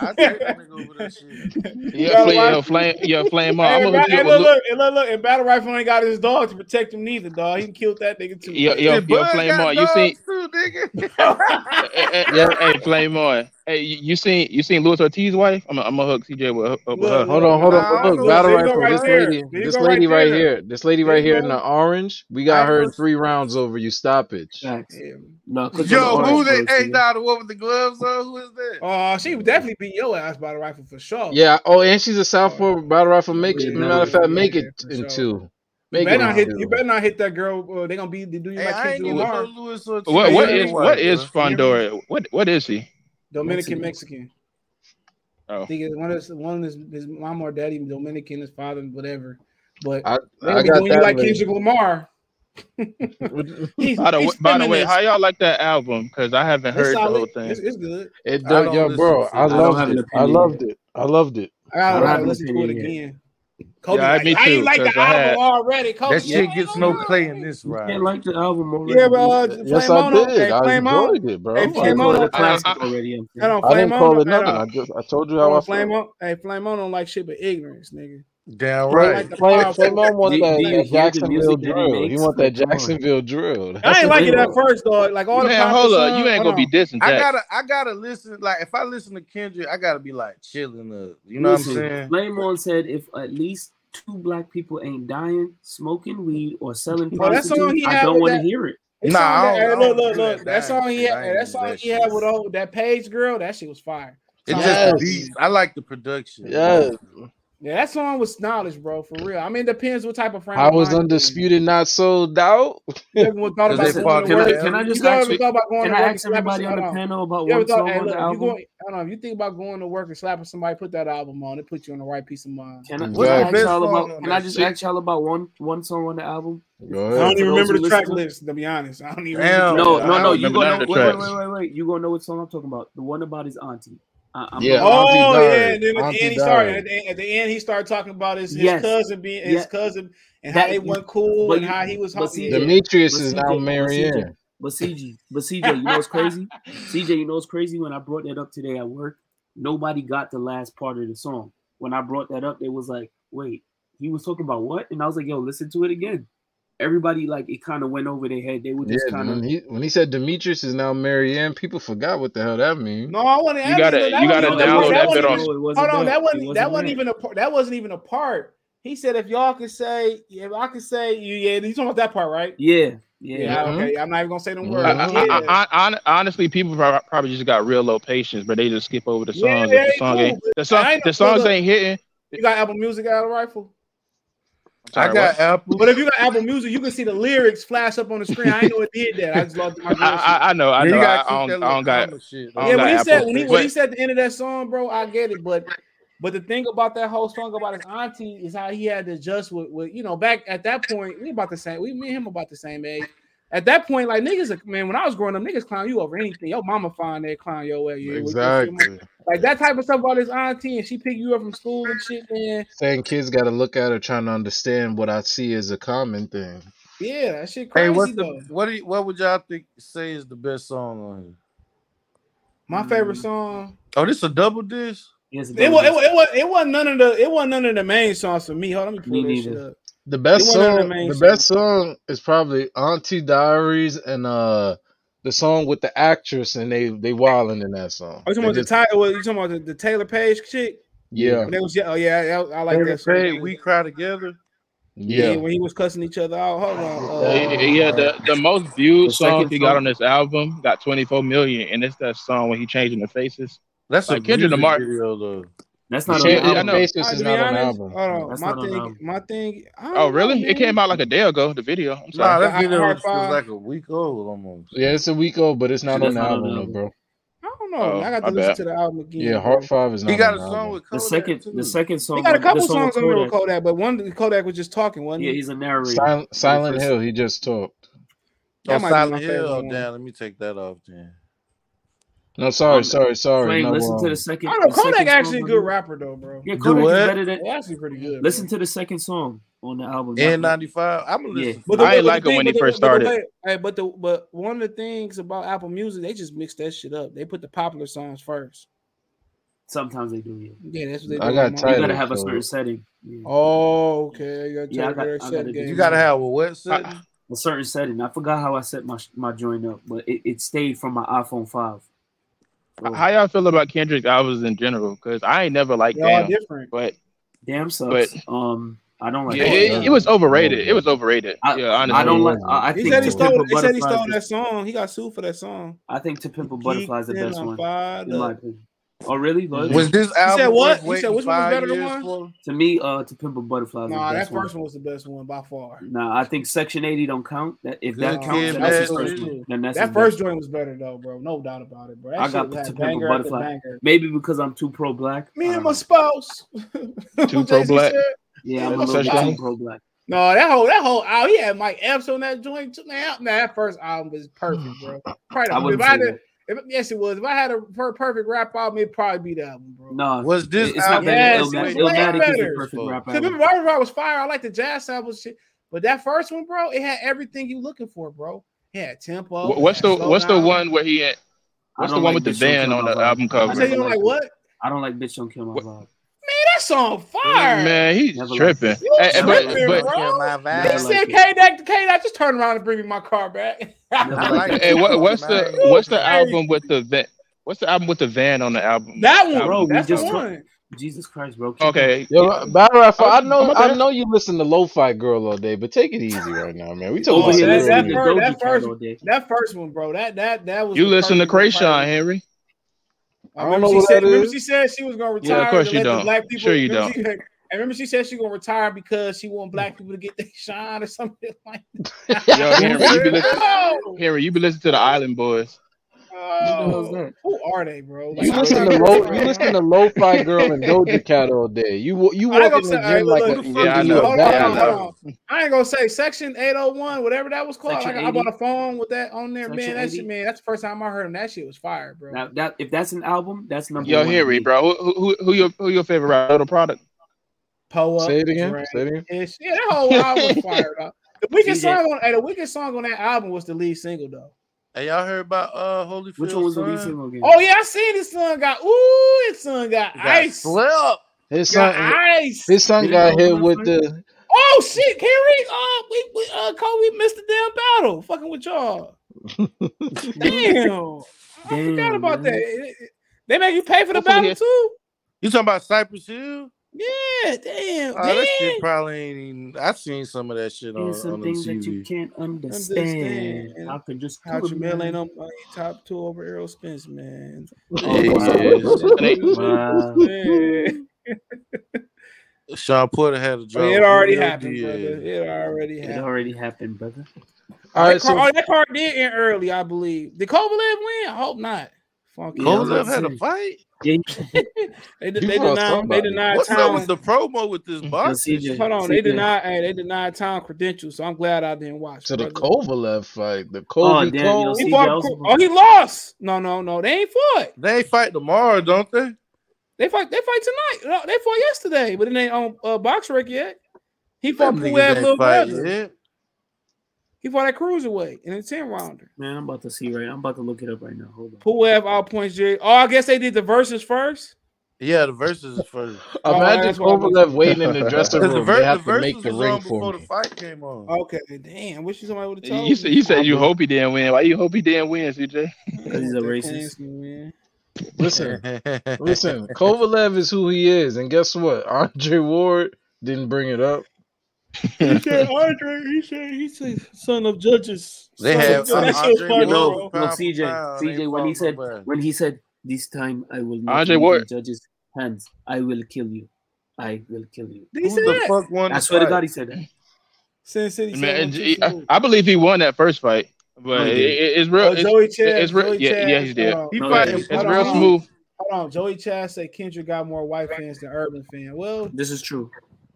I take that nigga over that shit. Yeah, uh, flame flame, your flame off. And, and look, look, and look, look, and battle rifle ain't got his dog to protect him neither, dog. He killed that nigga too. Yo, yo, yo flame off. You see, too, nigga. yeah, hey, flame off. Hey, you seen you seen Luis Ortiz's wife? I'm gonna hook CJ with, with look, her. Hold on, hold on. Look, battle rifle. Right this lady, this lady right, right here. This lady right here in the orange. We got her in three rounds over you stoppage. it. No, Yo, who that? Hey, now the one with the gloves on. Who is that? Oh, uh, she definitely beat your ass battle rifle for sure. Yeah. Oh, and she's a southpaw oh, battle rifle. Make yeah, matter of fact, make it in two. Make you better, not hit, you better not hit that girl. Uh, They're gonna be they do you hey, like Kendrick Lamar. What, what is what is Fundora? What what is he? Dominican Mexican. I oh. think one of one is his mom or daddy Dominican, his father, whatever. But I, I got when you like Kendrick Lamar. by the, by the way, how y'all like that album? Because I haven't heard the whole thing. It's, it's good. It does, yo, bro. I, I loved it. I loved it. I loved it. I gotta, I gotta listen to it again. Kobe yeah, like, me too, I ain't like the I album had, already. Kobe, that shit yeah, gets no play in this ride. I like the album already. Yeah, bro. Uh, yes, I did. I enjoyed on. it, bro. Hey, I on. Classic I, already. I, don't I didn't call on it nothing. I just I told you how I, I flame on. Hey, flame on don't like shit but ignorance, nigga. Down right. Play, like play, play mom want that, do uh, Jacksonville drill. He want that Jacksonville drill. I ain't like it at first, dog. Like all Man, the hold up, you ain't gonna on. be dissing. Jack. I gotta, I gotta listen. Like if I listen to Kendrick, I gotta be like chilling up. You know listen, what I'm saying? Playmon said if at least two black people ain't dying smoking weed or selling prostitutes, I don't want to hear it. It's nah, that, look, look, look. That song he had, that song he had with old that page girl. That shit was fire. It just I like the production. Yeah. Yeah, that song was knowledge, bro. For real. I mean, depends what type of friend. I was undisputed, not sold out. You thought about going can, I, can I just you ask, you, about going can to I ask everybody on the panel about what song hey, look, album? Going, I don't know. You think about going to work and slapping somebody, put that album on, it puts you on the right piece of mind. Can I, exactly. I, y'all about, can I just ask y'all about one one song on the album? I don't even remember the track list. To be honest, I don't even. Damn, no, no, no. You gonna wait, wait, wait, wait. You gonna know what song I'm talking about? The one about his auntie. I, yeah. Oh yeah, and then at the end he started at the, at the, end he started talking about his, his yes. cousin being his yeah. cousin and that, how they weren't cool but, and how he was. But Demetrius but is now Marianne. But CJ, but CJ, you know what's crazy? CJ, you know what's crazy? When I brought that up today at work, nobody got the last part of the song. When I brought that up, they was like, "Wait, he was talking about what?" And I was like, "Yo, listen to it again." everybody like it kind of went over their head. They were just yeah, kind of when, when he, said Demetrius is now Marianne, people forgot what the hell that means. No, I want to. You gotta, you gotta download that, that bit off. Hold on, that wasn't, wasn't that wasn't even a part. That wasn't even a part. He said, if y'all could say, if I could say, yeah, he's talking about that part, right? Yeah. Yeah. yeah. Okay. Mm-hmm. I'm not even gonna say the mm-hmm. word. Yeah. honestly, people probably just got real low patience, but they just skip over the songs. Yeah, the, song cool, the, song, the songs ain't hitting. You got Apple Music out of rifle? Sorry, I got what? Apple. But if you got Apple Music, you can see the lyrics flash up on the screen. I ain't know it did that. I just logged my. I, I know. I know. I, I, don't, I don't got. Shit, I don't yeah, got when he said when he, when he said the end of that song, bro, I get it. But but the thing about that whole song about his auntie is how he had to adjust with, with you know back at that point we about the same. We me and him about the same age at that point, like niggas, man, when I was growing up, niggas clown you over anything. Your mama find that clown your way. You exactly. Like that type of stuff about his auntie and she pick you up from school and shit, man. Saying kids got to look at her trying to understand what I see as a common thing. Yeah, that shit crazy. Hey, what's though. the, what do you, what would y'all think say is the best song on here? My favorite song. Oh, this a double disc. It, was, it, was, it, was, it wasn't none of the it wasn't none of the main songs for me. Hold on, let me pull me this shit up. The best It the song, the best song is probably Auntie Diaries and uh the song with the actress and they they wilding in that song. Oh, you talking They about the just- title? You talking about the, the Taylour Paige chick? yeah, When was, yeah, oh yeah, I, I like that. song. Hey, we cry together. yeah, yeah. when he was cussing each other out. Hold on. Yeah, Uh, yeah, the, the most viewed The song second he got on this album got 24 million, and it's that song when he changing the faces. That's Like a Kendrick music Lamar- video though. That's not on the I know. Faces to is be not on the honest, album. Hold on. That's my not on the thing, album. my thing. I oh, don't Oh, know, really? It came out like a day ago. The video. I'm Nah, sorry. that video Hard was like a week old almost. Yeah, it's a week old, but it's not That's on the not on album, the though, album. bro. I don't know. Oh, I got to my listen bad. to the album again. Yeah. Heart Five is not He got a the song album. with The second, too. the second song. He got a couple song songs with on there with Kodak. Kodak, but one Kodak was just talking, wasn't Yeah, he's a narrator. Silent, Silent Hill, he just talked. That Oh, might be my Silent Hill. Damn, let me take that off then. No, sorry, Um, sorry, sorry. Flame, no, listen to um, the second. I don't know. Kodak actually a song good on rapper though, bro. Yeah, Kodak what? is better than. They're actually pretty good. Listen bro. to the second song on the album. N ninety five. I'm gonna Yeah. listen. But the- I but ain't like him thing- when but he the- first but the started. Hey, but the but one of the things about Apple Music, they just mix that shit up. They put the popular songs first. Sometimes they do. Yeah. Yeah, that's what they do. I got my- You gotta have a certain setting. Yeah. Oh, okay. You gotta Yeah, I got- I set gotta You gotta have a wet setting. A certain setting. I forgot how I set my my joint up, but it, it stayed from my iPhone five. How y'all feel about Kendrick albums in general? Because I ain't never liked They're different. but Damn sucks. But- um, I don't like. yeah, it, it was overrated. It was overrated. I, yeah, honestly. I don't like. I, I He think said he stole. Pimp a They said he stole that song. He got sued for that song. I think To Pimp a Butterfly is the best one. In my opinion. Oh really? But Was this album said what? worth You said which one was better than one? for? to me, uh, To Pimp a Butterfly Nah, that first one was the best one by far. Nah, I think Section 80 don't count. That if Good that Kid, counts, then that's his City. first one. Then that's That first joint was better though, bro. No doubt about it, bro. That I got had To Pimp a Butterfly. Maybe because I'm too pro black. Me and my know. spouse. Too pro-black. Yeah, I'm a little such bit a- too pro black. No, that whole that whole album, he had Mike Epps on that joint. too. Man, nah, that first album was perfect, bro. Probably, I if wouldn't I say had to, that. If, yes, it was. If I had a per- perfect rap album, it'd probably be that one, bro. No, Was this it's not album better Yes, than it's Illmatic. way Illmatic the better. perfect rap Because album. remember, Rock was fire. I like the jazz sample shit, but that first one, bro, it had everything you looking for, bro. It had tempo. What's the had slow What's the one where he had? What's the one like with the Bitch Don't van on the Vibe. album I You cover? say you don't like what? I don't like Bitch Don't Kill My What- Vibe. Man, that song fire. Man, he's Never tripping. it. You Hey, hey, but tripping, but bro. Kill He said, liked it. K-Dot, K-Dot, just turn around and bring me my car back. Never I liked like it. hey, what, what's the what's the album with the van? What's the album with the van on the album? that one, Bro, we that's just the took- one. Jesus Christ, bro. Okay. Yo, Battle Rap, I I'm- know, I'm I okay. know you listen to Lo-Fi Girl all day, but take it easy right now, man. We oh, talking Over about here that- that listening real to first- music. that first- That first one, bro. That that that was. You listen to perfect Kreayshawn. Henry? I I don't remember know she what said. that Remember she said she was gonna retire. Yeah, of course to you don't. Black people. Sure you remember She, and remember she said she gonna retire because she want black people to get their shine or something like that. Yo, Henry, you be listening. Henry, you be listening to the Island Boys. Oh, the hell's? Who are they, bro? Like, You listen to to low, figure you out- listen to Lo-Fi Girl and Doja Cat all day. You you walk in the say- gym hey, like look, a, you Yeah, I know. Hold on, Yeah, I bad hold on. I ain't gonna say section 801, whatever that was called. Section I, I bought 80? a phone with that on there, Section man. That shit, man. That's the first time I heard him. That shit was fire, bro. Now, that if that's an album, that's number Yo, one. to Henry, me. bro. Who, who, who your who your favorite rapper product? Poe up. Say it again. Drake, Say it again. Yeah, that whole album was fire, though. The weakest song on, hey, the weakest song on that album was the lead single, though. Hey, y'all heard about uh Holyfield? Which one was the son? lead single again? Oh yeah, I seen his son got. Ooh, his son got, He got ice. Slept. His Got son, ice. his son Did got hit with that the. oh shit, Henry. Uh, we, we uh, Kobe missed the damn battle. Fucking with y'all. Damn. I forgot about man. that. It- it- They make you pay for the Hopefully battle too. You talking about Cypress Hill? Yeah, damn. Oh, that shit probably ain't even. I seen some of that shit on, There's some on the things that you can't understand. Understand. I could just How put 'em Jermell ain't on uh, top two over Errol Spence, man. Oh, They- Wow. Man. Shawn Porter had a Oh, drop. it already Real happened, deal. brother. It already happened. It already happened, brother. All that, right, car, so oh, that car did end early, I believe. Did Kovalev win? I hope not. Funky. Yeah, I was Kovalev had a fight. Yeah, They, they denied. They denied What's up with the promo with this box? CJ. Hold on, they denied. Hey, they denied town credentials. So I'm glad I didn't watch. to the brother. Kovalev fight, the Kobe damn, you Cole. know, He CJ fought, oh, he lost. No, no, no. They ain't fought. They fight tomorrow, don't they? They fight. They fight tonight. No, they fought yesterday, but it ain't on uh, BoxRec yet. He fought Them niggas Pueb's ain't little brother. yet. He fought at cruiserweight in a ten rounder. Man, I'm about to see right. I'm about to look it up right now. Hold on. Who have all points? Jay? Oh, I guess they did the verses first. Yeah, the verses first. Imagine oh, Kovalev waiting in the dressing room. The, ver- they have the to make the ring for before me. the fight came on. Okay, damn. Wish you somebody would have told you. Said, you said you hope he didn't win. Why you hope he didn't win, CJ? Because he's a racist. Listen, listen. Kovalev is who he is, and guess what? Andre Ward didn't bring it up he said Andre. He said he said son of judges. They have son no, no, CJ, CJ. When he said when he said this time I will not Andre what? judges hands. I will kill you. I will kill you. They Who the that? fuck won? I swear to God, he said that. Sin City. Man, he, I, I, believe he won that first fight, but oh, it, it's real. Oh, it's, Joey Chad, it's real. Joey yeah, Chaz, yeah, he did. Uh, he no, fight, it's real on. smooth. Hold on, Joey Chaz said Kendrick got more white fans than Urban fan. Well, this is true.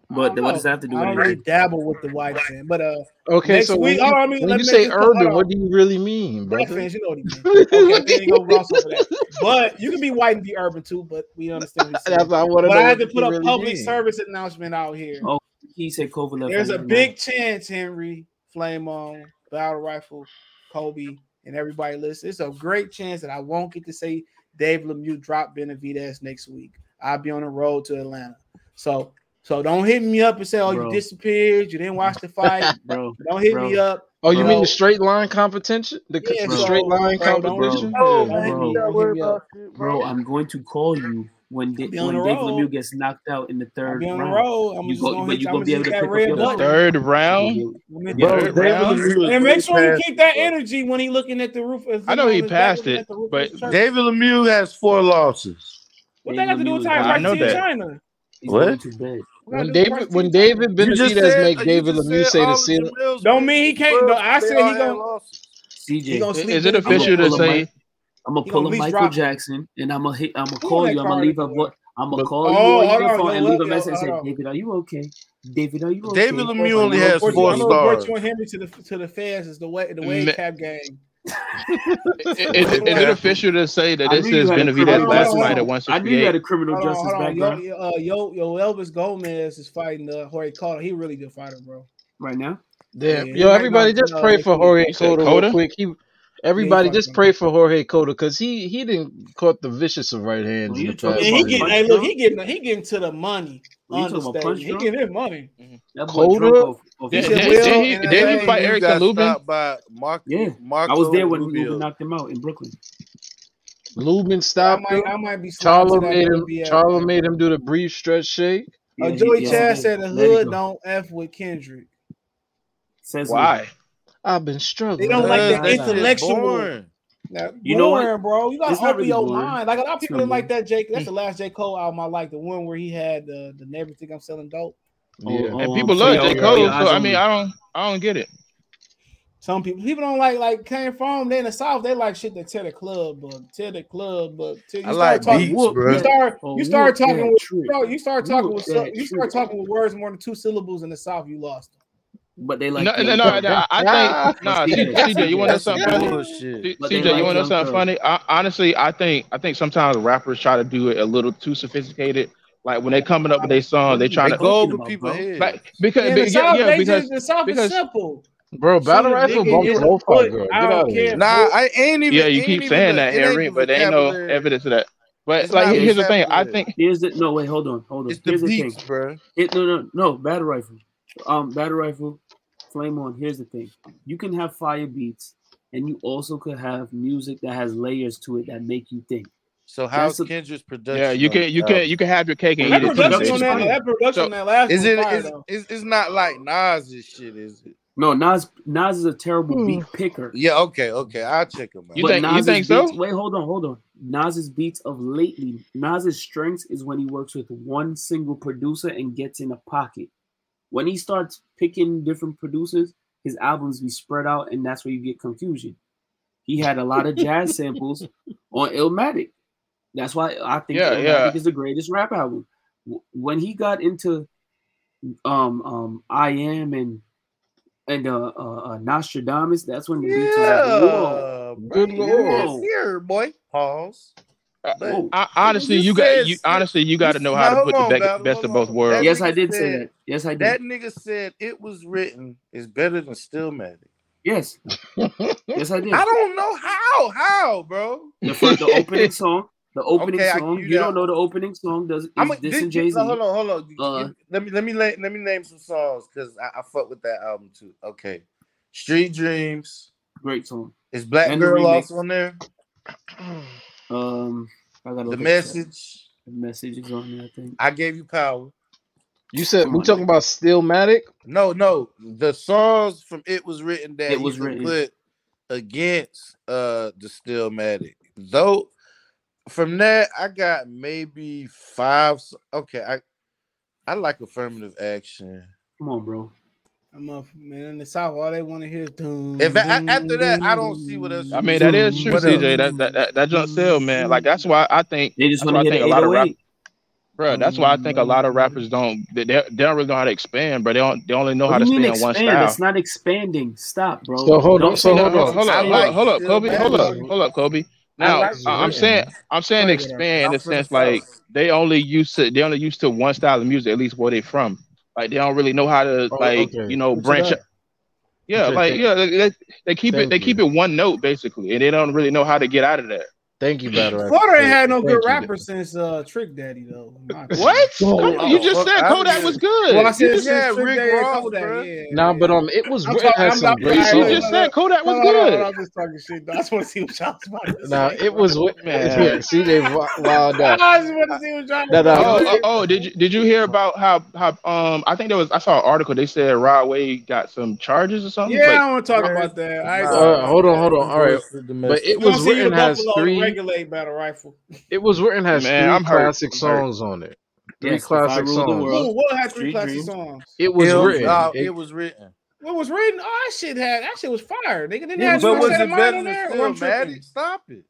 But what does that have to do? with don't really dabble with the white sand, but uh, okay. So week, when, oh, I mean, when you say urban, what do you really mean, bro? Fans, you know what, okay, you you But you can be white and be urban too. But we understand. That's what I want. But I had to put a really public mean. service announcement out here. Oh, he said COVID. There's a big chance, Henry Flame on Battle Rifle, Kobe, and everybody listen. It's a great chance that I won't get to say Dave Lemieux drop Benavidez next week. I'll be on the road to Atlanta. So so don't hit me up and say, "Oh, bro. you disappeared. You didn't watch the fight." bro, don't hit bro. me up. Oh, you bro. mean the straight line competition? The, yeah, the straight line competition? Oh, bro, I'm going to call you when Di- when Dick Lemieux gets knocked out in the third round. The you go, gonna, gonna be able to pick up your third round. Bro, round. and make sure you keep that energy when he's looking at the roof. I know he passed it, but David Lemieux has four losses. What that got to do with Tyron? I know. China. He's what? When David, when David Benavidez make David Lemieux say the ceiling, don't mean he can't. No, I said he gonna. CJ, is it official to say? I'm gonna pull a Michael Jackson, and I'm gonna hit. I'm gonna call you. I'm gonna leave a what. I'm gonna call oh, you on your phone and leave a message and say, David, are you okay? David, are you okay? David Lemieux only has four stars. I'm gonna the to the fans is the way the way cap game. is, is, it official to say that this is Benavidez last night at 168? I knew you had a criminal hold justice on, background. Yo, uh, yo, yo, Elvis Gomez is fighting uh, Jorge Cota. He really good fighter, bro. Right now? Damn. Yeah, yo, everybody, just pray for Jorge Cota real quick. He Everybody, just pray for Jorge Cota because he he didn't caught the vicious of right hands. Well, in the he getting hey, look, he getting he getting to the money. He getting his money. Mm-hmm. Cota. Did he, he fight Eric Lubin? By Mark, yeah, Mark I was there when Lubin knocked him out in Brooklyn. Lubin stopped I might, I might be Charlo made him. Charlo made him do the brief stretch shake. Oh, yeah, uh, Joey yeah, Chad said the hood don't f with Kendrick. Says why? I've been struggling. They don't like that intellectual. Now, you boring, know what, bro? You gotta open your boring. mind. Like a lot of people didn't like that Jake. That's the mm-hmm. last J. Cole album I like, the one where he had the, the neighbor think I'm selling dope. Yeah. Oh, and people love J. Cole, yeah, so I mean I don't I don't get it. Some people people don't like like came from they in the South, they like shit that tell the club, but tell the club, but tell, you I like start beats, talking, bro. You start you start oh, talking with bro, you start talking with you start talking with words more than two syllables in the South, you lost but they like. No, no, no, no, I think no. CJ, you want to know something funny? CJ, you want to know something funny? honestly, I think I think sometimes rappers try to do it a little too sophisticated. Like when they coming up with their song, they trying to go over people head. Like because yeah, the song, yeah, because the is simple. Bro, battle rap is both good. Nah, I ain't even. Yeah, you keep saying that, Henry, but there ain't no evidence of that. But it's like, here's the thing. I think here's the no. Wait, hold on, hold on. It's here's the, beats, thing, bro. It, no, no, no. Battle rifle, um, battle rifle flame on. Here's the thing: you can have fire beats, and you also could have music that has layers to it that make you think. So how's Kendrick's production? Yeah, you can you uh, can you can have your cake and eat it. That, that production so, that last is it it's not like Nas's shit, is it? No, Nas Nas is a terrible beat hmm. picker. Yeah, okay, okay, I'll check him out. You but think, you think so? Wait, hold on, hold on. Nas's beats of lately, Nas's strengths is when he works with one single producer and gets in a pocket. When he starts picking different producers, his albums be spread out, and that's where you get confusion. He had a lot of jazz samples on Illmatic. That's why I think yeah, Illmatic yeah. is the greatest rap album. When he got into um um I am and and uh, uh, uh Nastradamus, that's when the yeah, beats were like, Whoa, good lord, here, boy. Pause. I, honestly, you, got you, honestly you got to know how to put on, the best of both worlds. Yes, I did said, say that. Yes, I did. That nigga said it was written is better than stillmatic. Yes, yes, I did. I don't know how, how, bro. The, the opening song, the opening okay, song. You don't know the opening song? Does this and Jay Z? Hold on, hold on. Uh, let me let me let, me name some songs because I, I fuck with that album too. Okay, Street Dreams, great song. Is Black and Girl Lost on there? Um, I gotta The message. The message is on there. I think. I gave you power. You said we on, talking nigga. about Stillmatic? No, no. The songs from It Was Written that It Was Written. put against uh the Stillmatic. Though from that I got maybe five. Okay, I I like affirmative action. Come on, bro. I'm up, man. In the South, all they want to hear is doom. If doom, after that, I don't see what else I you mean, that is true, CJ. That that that, that jump sell, man. Like that's why I think They just want to I hear think a lot of rap, 808. bro. That's why I think a lot of rappers don't they, they they don't really know how to expand, but they don't they only know how to do you stay mean in one style. That's not expanding. Stop, bro. So hold Don't on, so hold on. hold I up, hold like up, hold up, Kobe, Stillmatic. hold up, hold up, Kobe. Now like I- I'm saying I'm saying expand in I'm the sense like they only used to they only used to one style of music, at least where they from. Like they don't really know how to Oh, like okay. you know Picture branch. that. Yeah, Okay, like yeah, they, they, keep it Thank they keep it one note basically, and they don't really know how to get out of that. Thank you, Battle Rap. Florida ain't had no Thank good you. rappers since uh, Trick Daddy though. in my opinion. What? Oh, you just fuck said outta Kodak here. was good. Well, I You said just, Yeah, since Trick Rick Daddy Ross, Kodak. bruh. Yeah, Nah, but um, it was I'm written has I'm- some great I- you just said Kodak was good. no, I'm just talking shit. I just want to see what y'all was about to Nah, it was wi- Man. CJ wi- wild out. I just want to see what y'all No, was no, about Oh, oh, did you did you hear about how how um I think there was I saw an article they said Rod Wave got some charges or something? Yeah, I don't want to talk about that. I ain't Nah, talking Uh, about hold on, hold on. All right, but it was see written to has three. Regulate battle rifle. It was written has Man, three I'm classic hurt. songs on it. Three Yes, classic songs. Ooh, what had three Street classic Dreams. songs? It was It, written. uh, It- it was written. What was written? Oh, that shit had that shit was fire. Nigga didn't Yeah, have but no But was it better than there. Or I'm tripping. Stillmatic? Stop it.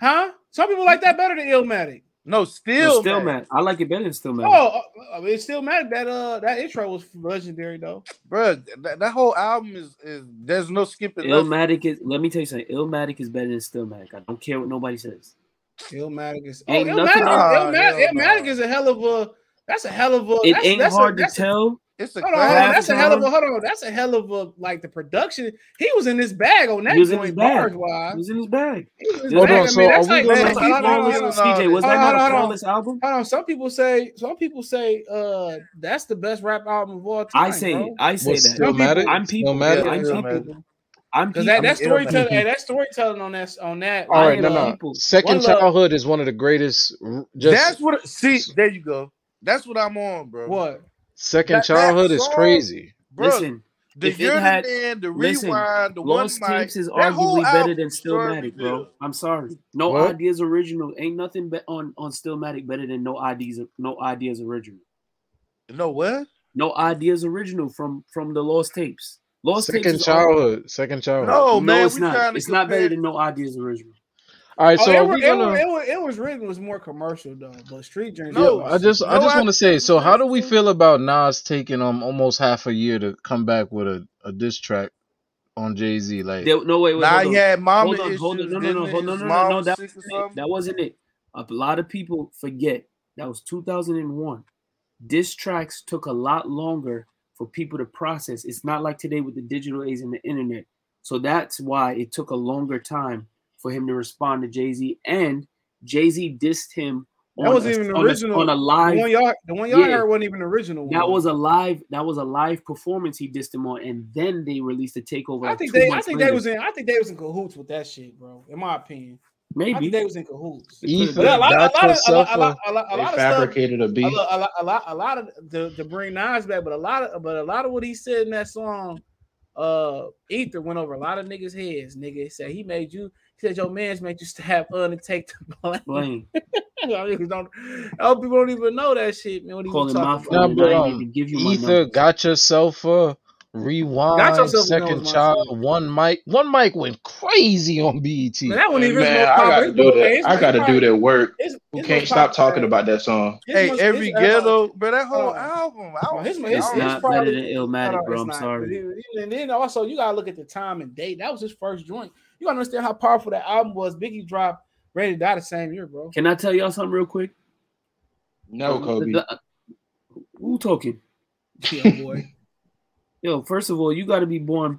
Huh? Some people like that better than Illmatic. No, No, still, still mad. I like it better than still mad. Oh, uh, I mean, it's still mad that uh that intro was legendary though. bro. That, that whole album is is there's no skipping. nothing. Illmatic is. Let me tell you something. Illmatic is better than Stillmatic. I don't care what nobody says. Illmatic is oh, Illmatic, nothing- is, Ah, Illmatic, Illmatic is a hell of a that's a hell of a It that's, ain't that's hard a, to that's a, tell. It's a Hold on, hold on, that's a hell of a hold on. That's a hell of a like the production. He was in this bag on that He was in joint his bag. bars He was in his bag. He was in his Hold bag. on, I so mean, are that's we like gonna- some Man, people- I don't hold on, know. CJ, was that Hold on, not a hold on. flawless album? Hold on, some people say some people say uh that's the best rap album of all time. I say bro. I say Was that. Some people- I'm people. Yeah, I'm people. I'm Because people. that, that storytelling, hey, that storytelling on that on that. All I right, am no, no. people. Second One Love- Childhood is one of the greatest. Just That's what. See, there you go. That's what I'm on, bro. What? Second that- that Childhood is crazy. bro? Listen, the if You're had- the man, the listen, rewind, the Lost one. Tapes is arguably better than was Story Stillmatic, bro. I'm sorry. No What? ideas original. Ain't nothing be- on on Stillmatic better than no ideas. No ideas original. No what? No ideas original from from the Lost Tapes. Lost Tapes Second is Childhood. Second Childhood. No, No, man, it's not. to It's not better than no ideas original. All right, Oh, so it, are was, we it, gonna? was, it, was, it was written was more commercial though, but Street Dreams. No, Yeah, I just I just want to say. So, how do we feel about Nas taking um almost half a year to come back with a, a diss track on Jay Z? Like, There- no, wait, wait. Nah, hold he on. had mama hold on, issues. hold on. No, no, no, hold- no, His no, no, no. That wasn't it. That wasn't it. A lot of people forget that was 2001. Diss tracks took a lot longer for people to process. It's not like today with the digital age and the internet. So that's why it took a longer time for him to respond to Jay Z. And Jay Z dissed him. That on wasn't a- even the on a- original. on a The live one y'all, the one y'all Yeah. heard wasn't even the original. that one. was a live that was a live performance he dissed him on and then they released a takeover I think two they, I think later. they was in, I think they was in cahoots with that shit, bro. In my opinion, I maybe think they was in cahoots. Ether But a lot, a lot, of, a lot, a lot, a. a lot, a they lot of stuff. fabricated a A beat. lot, a lot, a lot, a lot of to, to bring Nas back, but a lot of, but a lot of what he said in that song, uh, Ether went over a lot of niggas' heads. Nigga he said he made you. He said your man's made you stab Un and take the blame. blame Niggas don't, other people don't even know that shit, man. What he was calling my talking phone about. Nah, I ain't um, even give you my Ether number. got yourself a rewind. Got Yourself was second my child. shit. One mic. One mic went crazy on BET. Man, that wasn't even his Man, I popular. gotta do that. his- I gotta do that work. his- Who his can't stop popular- talking about that song? his Hey, most- every his- uh, ghetto, bro. That whole Hold on. album. I Hold on, was, his- I It's was- his not probably- better than Illmatic, No, no, bro. I'm sorry. And then also you gotta look at the time and date. That was his first joint. You gotta understand how powerful that album was. Biggie dropped Ready to Die the same year, bro. Can I tell y'all something real quick? No, Kobe. Uh, who talking? Yeah, boy. Yo, first of all, you got to be born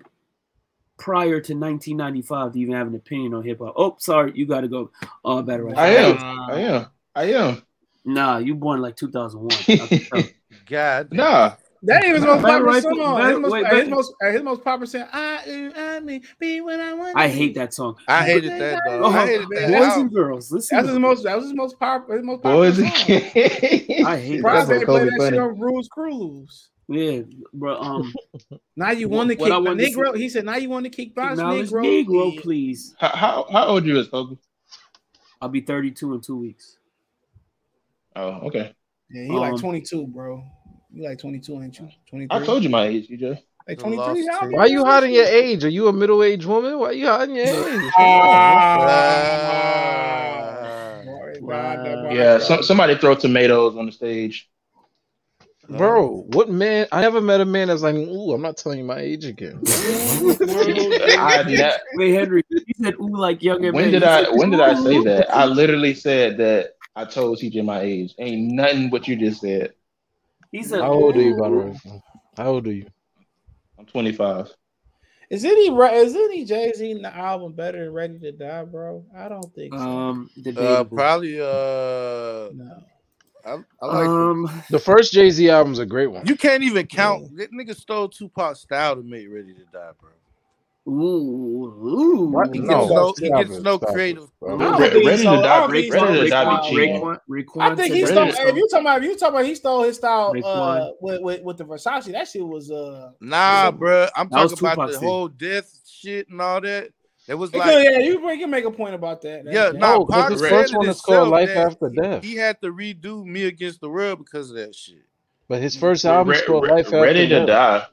prior to 1995 to even have an opinion on hip hop. Oh, sorry, you got to go. Oh, better. right. I am. I am. I am. Nah, you born like 2001. I can tell. God, Nah. That ain't his most popular Rifle- song. Battle- His most, wait, his but- most, his most popular song. I, I mean, be what I want. I hate that song. I hated that Oh. I hated that. boys album. and girls, listen. That's to his most. That was his most powerful. His most popular Boys song. kids. I hate Probably That's they play that funny. shit on Rules Cruise. Yeah, bro. Um, Now you want to kick the wanted see- Negro. He said, "Now you want to kick box Negro." Negro, please. How, how how old you is, Kobe? I'll be 32 in two weeks. Oh, okay. Yeah, he like Um, 22, bro. You like 22, ain't you? 23. I told you my age, EJ. Like 23. lost how tape. old Why you hiding your age? Are you a middle aged woman? Why are you hiding your age? Ah. Boy, God. Yeah, some, somebody throw tomatoes on the stage. Bro, what man? I never met a man that's like, ooh, I'm not telling you my age again. I ne- Wait, Henry, you said ooh like younger when man. did I said, when did I say that? I literally said that I told CJ my age. Ain't nothing what you just said. He said, How old are you, "Ooh." Battle How old are you? I'm 25. Is any re- is any Jay Z in the album better than Ready to Die, bro? I don't think so. Um, Uh, probably. Uh, no. I, I like. um, The first Jay Z album's a great one. you can't even count. That nigga stole Tupac style to make Ready to Die, bro. Ooh, ooh. What? He gets no, stop he gets no creative. stop it. I think Ready to I Die. think Ready to Die Raekwon. Raekwon, Raekwon I think he said stole. Ready. If you talking about, if you talking about, he stole his style uh, with, with with the Versace. That shit was uh. Nah, bro. I'm talking about the whole death shit and all that. It was It like, could- yeah, you, you can make a point about that. Yeah, That- nah, No, Pac but his said first one is called Life After Death. he had to redo Me Against the World because of that shit. But his first album Re- called Life After Ready to Death. Die.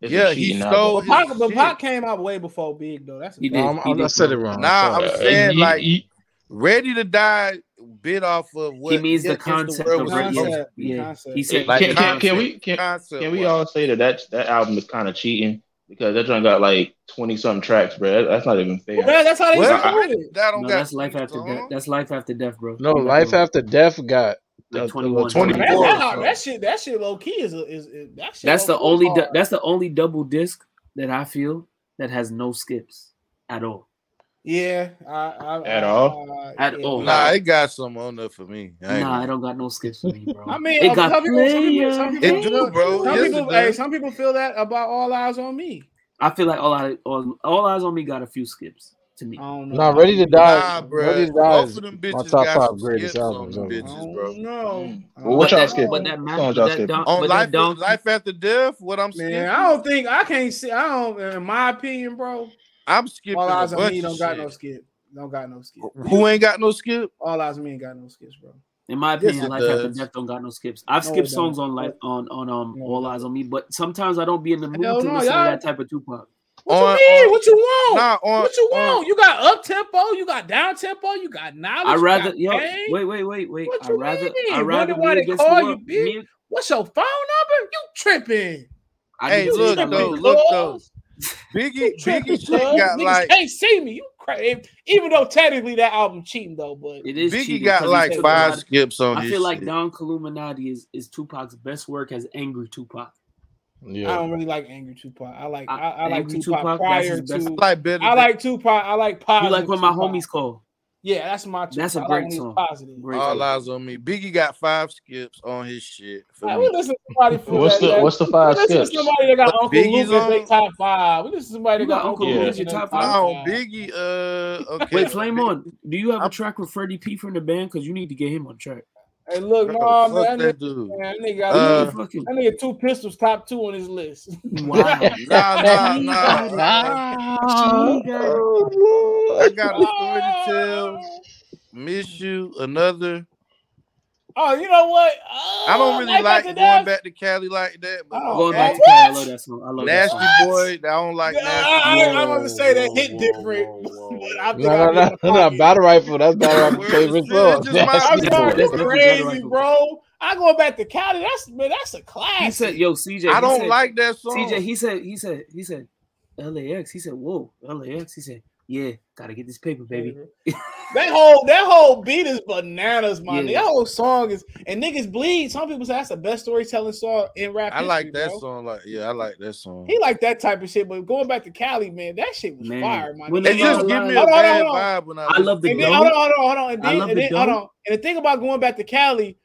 It's Yeah, he cheating stole- album. But Pac, but. Pac came out way before Big though. That's a He did. No, I'm, He I'm, I did, said it wrong. Nah, sorry. I'm saying Ye- like ye- Ready to Die bit off of what He means the concept World of was Re- supposed yeah, to be. Concept. He said, Like can, the can, can we can, concept can we all say that that, that album is kind of cheating because that joint got like 20 something tracks, bro. That- That's not even fair. Yeah, that's how they Well, used I- it. that don't no, got that's life after death. That's life after death, bro. No, Life After Death got Like uh, 21. uh, 24. Man, that, that shit, that shit low key is, a, is, is that shit. That's the low-key only. du- that's the only double disc that I feel that has no skips at all. yeah. I, I, At all? I- At yeah. all. Nah, it got some on there for me. I Nah, I don't got no skips for me, bro. I mean, it uh, got some people, some people, some people, It do, bro. Some Yes, people, hey, some people feel that about all eyes on me. I feel like all I all, all eyes on me got a few skips to me. I don't know. Nah, Ready to Die. Nah, bro. Ready to Die Both is of them my top got five greatest albums them bitches, bro. know. Mm. Well, what y'all know. skipping? But that What match, but y'all that skipping? On but life, that donkey, life after death, what I'm skipping, Man, I don't think I can't see. I don't. In my opinion, bro, I'm skipping all eyes on me don't of got no skip. Don't got no skip. Who ain't got no skip? All eyes on me ain't got no skips, bro. in my opinion, it life after death don't got no skips. I've No, skipped songs on life on on um No, all eyes on me, but sometimes I don't be in the mood Hell to no, listen to that type of Tupac. What On- you mean? on- what you want? Nah, on what you on- want? You got up tempo. You got down tempo. You got knowledge. I you rather got yo wait wait wait wait. What I you rather mean? I rather Wonder why me they call the you world. big? Me, What's your phone number? You tripping? I Hey, look that though, look though. cuz. Biggie, tripping, Biggie shit cuz. got Niggas like can't see me. You crazy. Even though technically that album cheating though, but It is Biggie cheating got 'cause like five skips on I feel like shit. Don Killuminati is is Tupac's best work as angry Tupac. I don't really like Angry Tupac. I like I- I, I like Tupac, Tupac, that's prior best- to. I like better. I like Tupac. I like You like what my Tupac. homies call. Yeah, that's my. Tupac. That's a I like great when he's song. Positive. Great all eyes on me. Biggie got five skips on his shit. For Like, we listen to somebody for What's that, the that- what's the we five listen to skips? somebody that got But Uncle Biggie's Luke in their on- top five. We listen to somebody that got, got Uncle Uncle Luke Luke in in your top top five. No, Biggie. Uh, okay. Wait, Flame on. Do you have a I'm- track with Freddie P from the band? Because you need to get him on track. Hey, look, Bro, no, fuck man, that that nigga, dude. man, that nigga got Uh, that nigga two pistols top two on his list. wow. Nah, nah, nah. uh, I got a story to tell. Miss you. Another. Oh, you know what? I don't oh, really Life like going Death? back to Cali like that. But Oh, Going back to Cali, I love that song. I love that Nasty song. boy. I don't like Yeah, nasty. I, boy. I, I'm gonna say that hit different. but I think No, I'll no, no, no. Battle Rifle. That's Battle Rifle's favorite song. it's just my I'm opinion. sorry, That's crazy, bro. I go back to Cali. That's man, that's a classic. He said, "Yo, CJ." I don't said, like that song. CJ. He said, he said, he said, LAX. He said, whoa, LAX. He said, Yeah, gotta get this paper, baby. Mm-hmm. that whole that whole beat is bananas, man. Yeah. That whole song is and niggas bleed. Some people say that's the best storytelling song in rap. I like that bro. song. Like, yeah, I like that song. He like that type of shit, but going back to Cali, man, that shit was Man, fire, man. when It they just give me a Hold on, bad hold on. vibe when I. I love the And then, hold on, hold on, hold on. And I then, love and the hold on. And the thing about going back to Cali,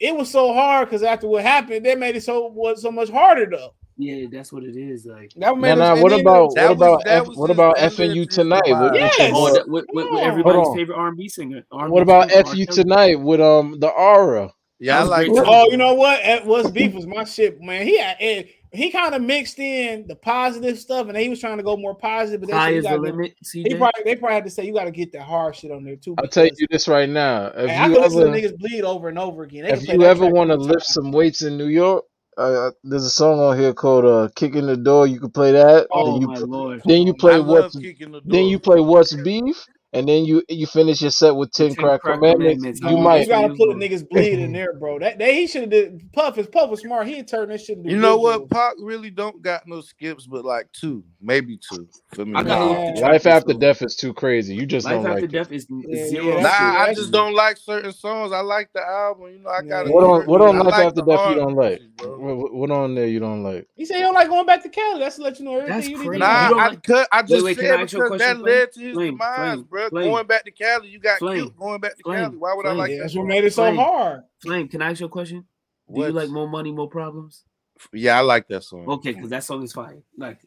it was so hard because after what happened, they made it so was so much harder though. Yeah, that's what it is. Like, That Nah, made nah, what about That what was- about F, what his about best FNU lyrics, tonight? his With, Yes. oh, with- with, with, with Come everybody's favorite R&B singer. R&B what about singer, R. FU tonight with um the aura? Yeah, I like. great that. too. Oh, you know what? At What's Beef was my shit, man. He had, and he kind of mixed in the positive stuff, and he was trying to go more positive. But they, High is the gotta, limit. he probably they probably had to say you got to get that hard shit on there too. I'll tell you this right now. If Man, I you could listen ever to niggas bleed over and over again. They if you ever want to lift time. some weights in New York, uh, there's a song on here called uh, "Kicking the Door." You can play that. Oh then you my pl- lord. then you play love what's kicking the door. then you play what's beef, and then you you finish your set with ten, Ten crack, Crack commandments. Commandments. You No, might you gotta put a niggas bleed in there, bro. That they he should have did Puff is Puff was smart. He turned that shit You know what? Pac really don't got no skips, but like two, maybe two for me. I got Nah. Life after death is too crazy. You just Life don't after like death is Yeah, zero. Nah, that's shit. true. I just don't like certain songs. I like the album. You know, I got Yeah. What on what on Life like after death you don't like? What, what- what on there you don't like? He said he don't like going back to Cali. That's to let you know everything That's you need crazy. to. Nah, You don't I like- cut. I just wait, can said I ask you a because that question, led to his demise, Flame, bro. Flame. Going back to Cali, you got Flame, killed. Going back to Flame, Cali. Why would I like Yeah, that? that's what made it so hard. Flame, can I ask you a question? Do What? you like more money, more problems? Yeah, I like that song. Okay, because that song is fire. Like,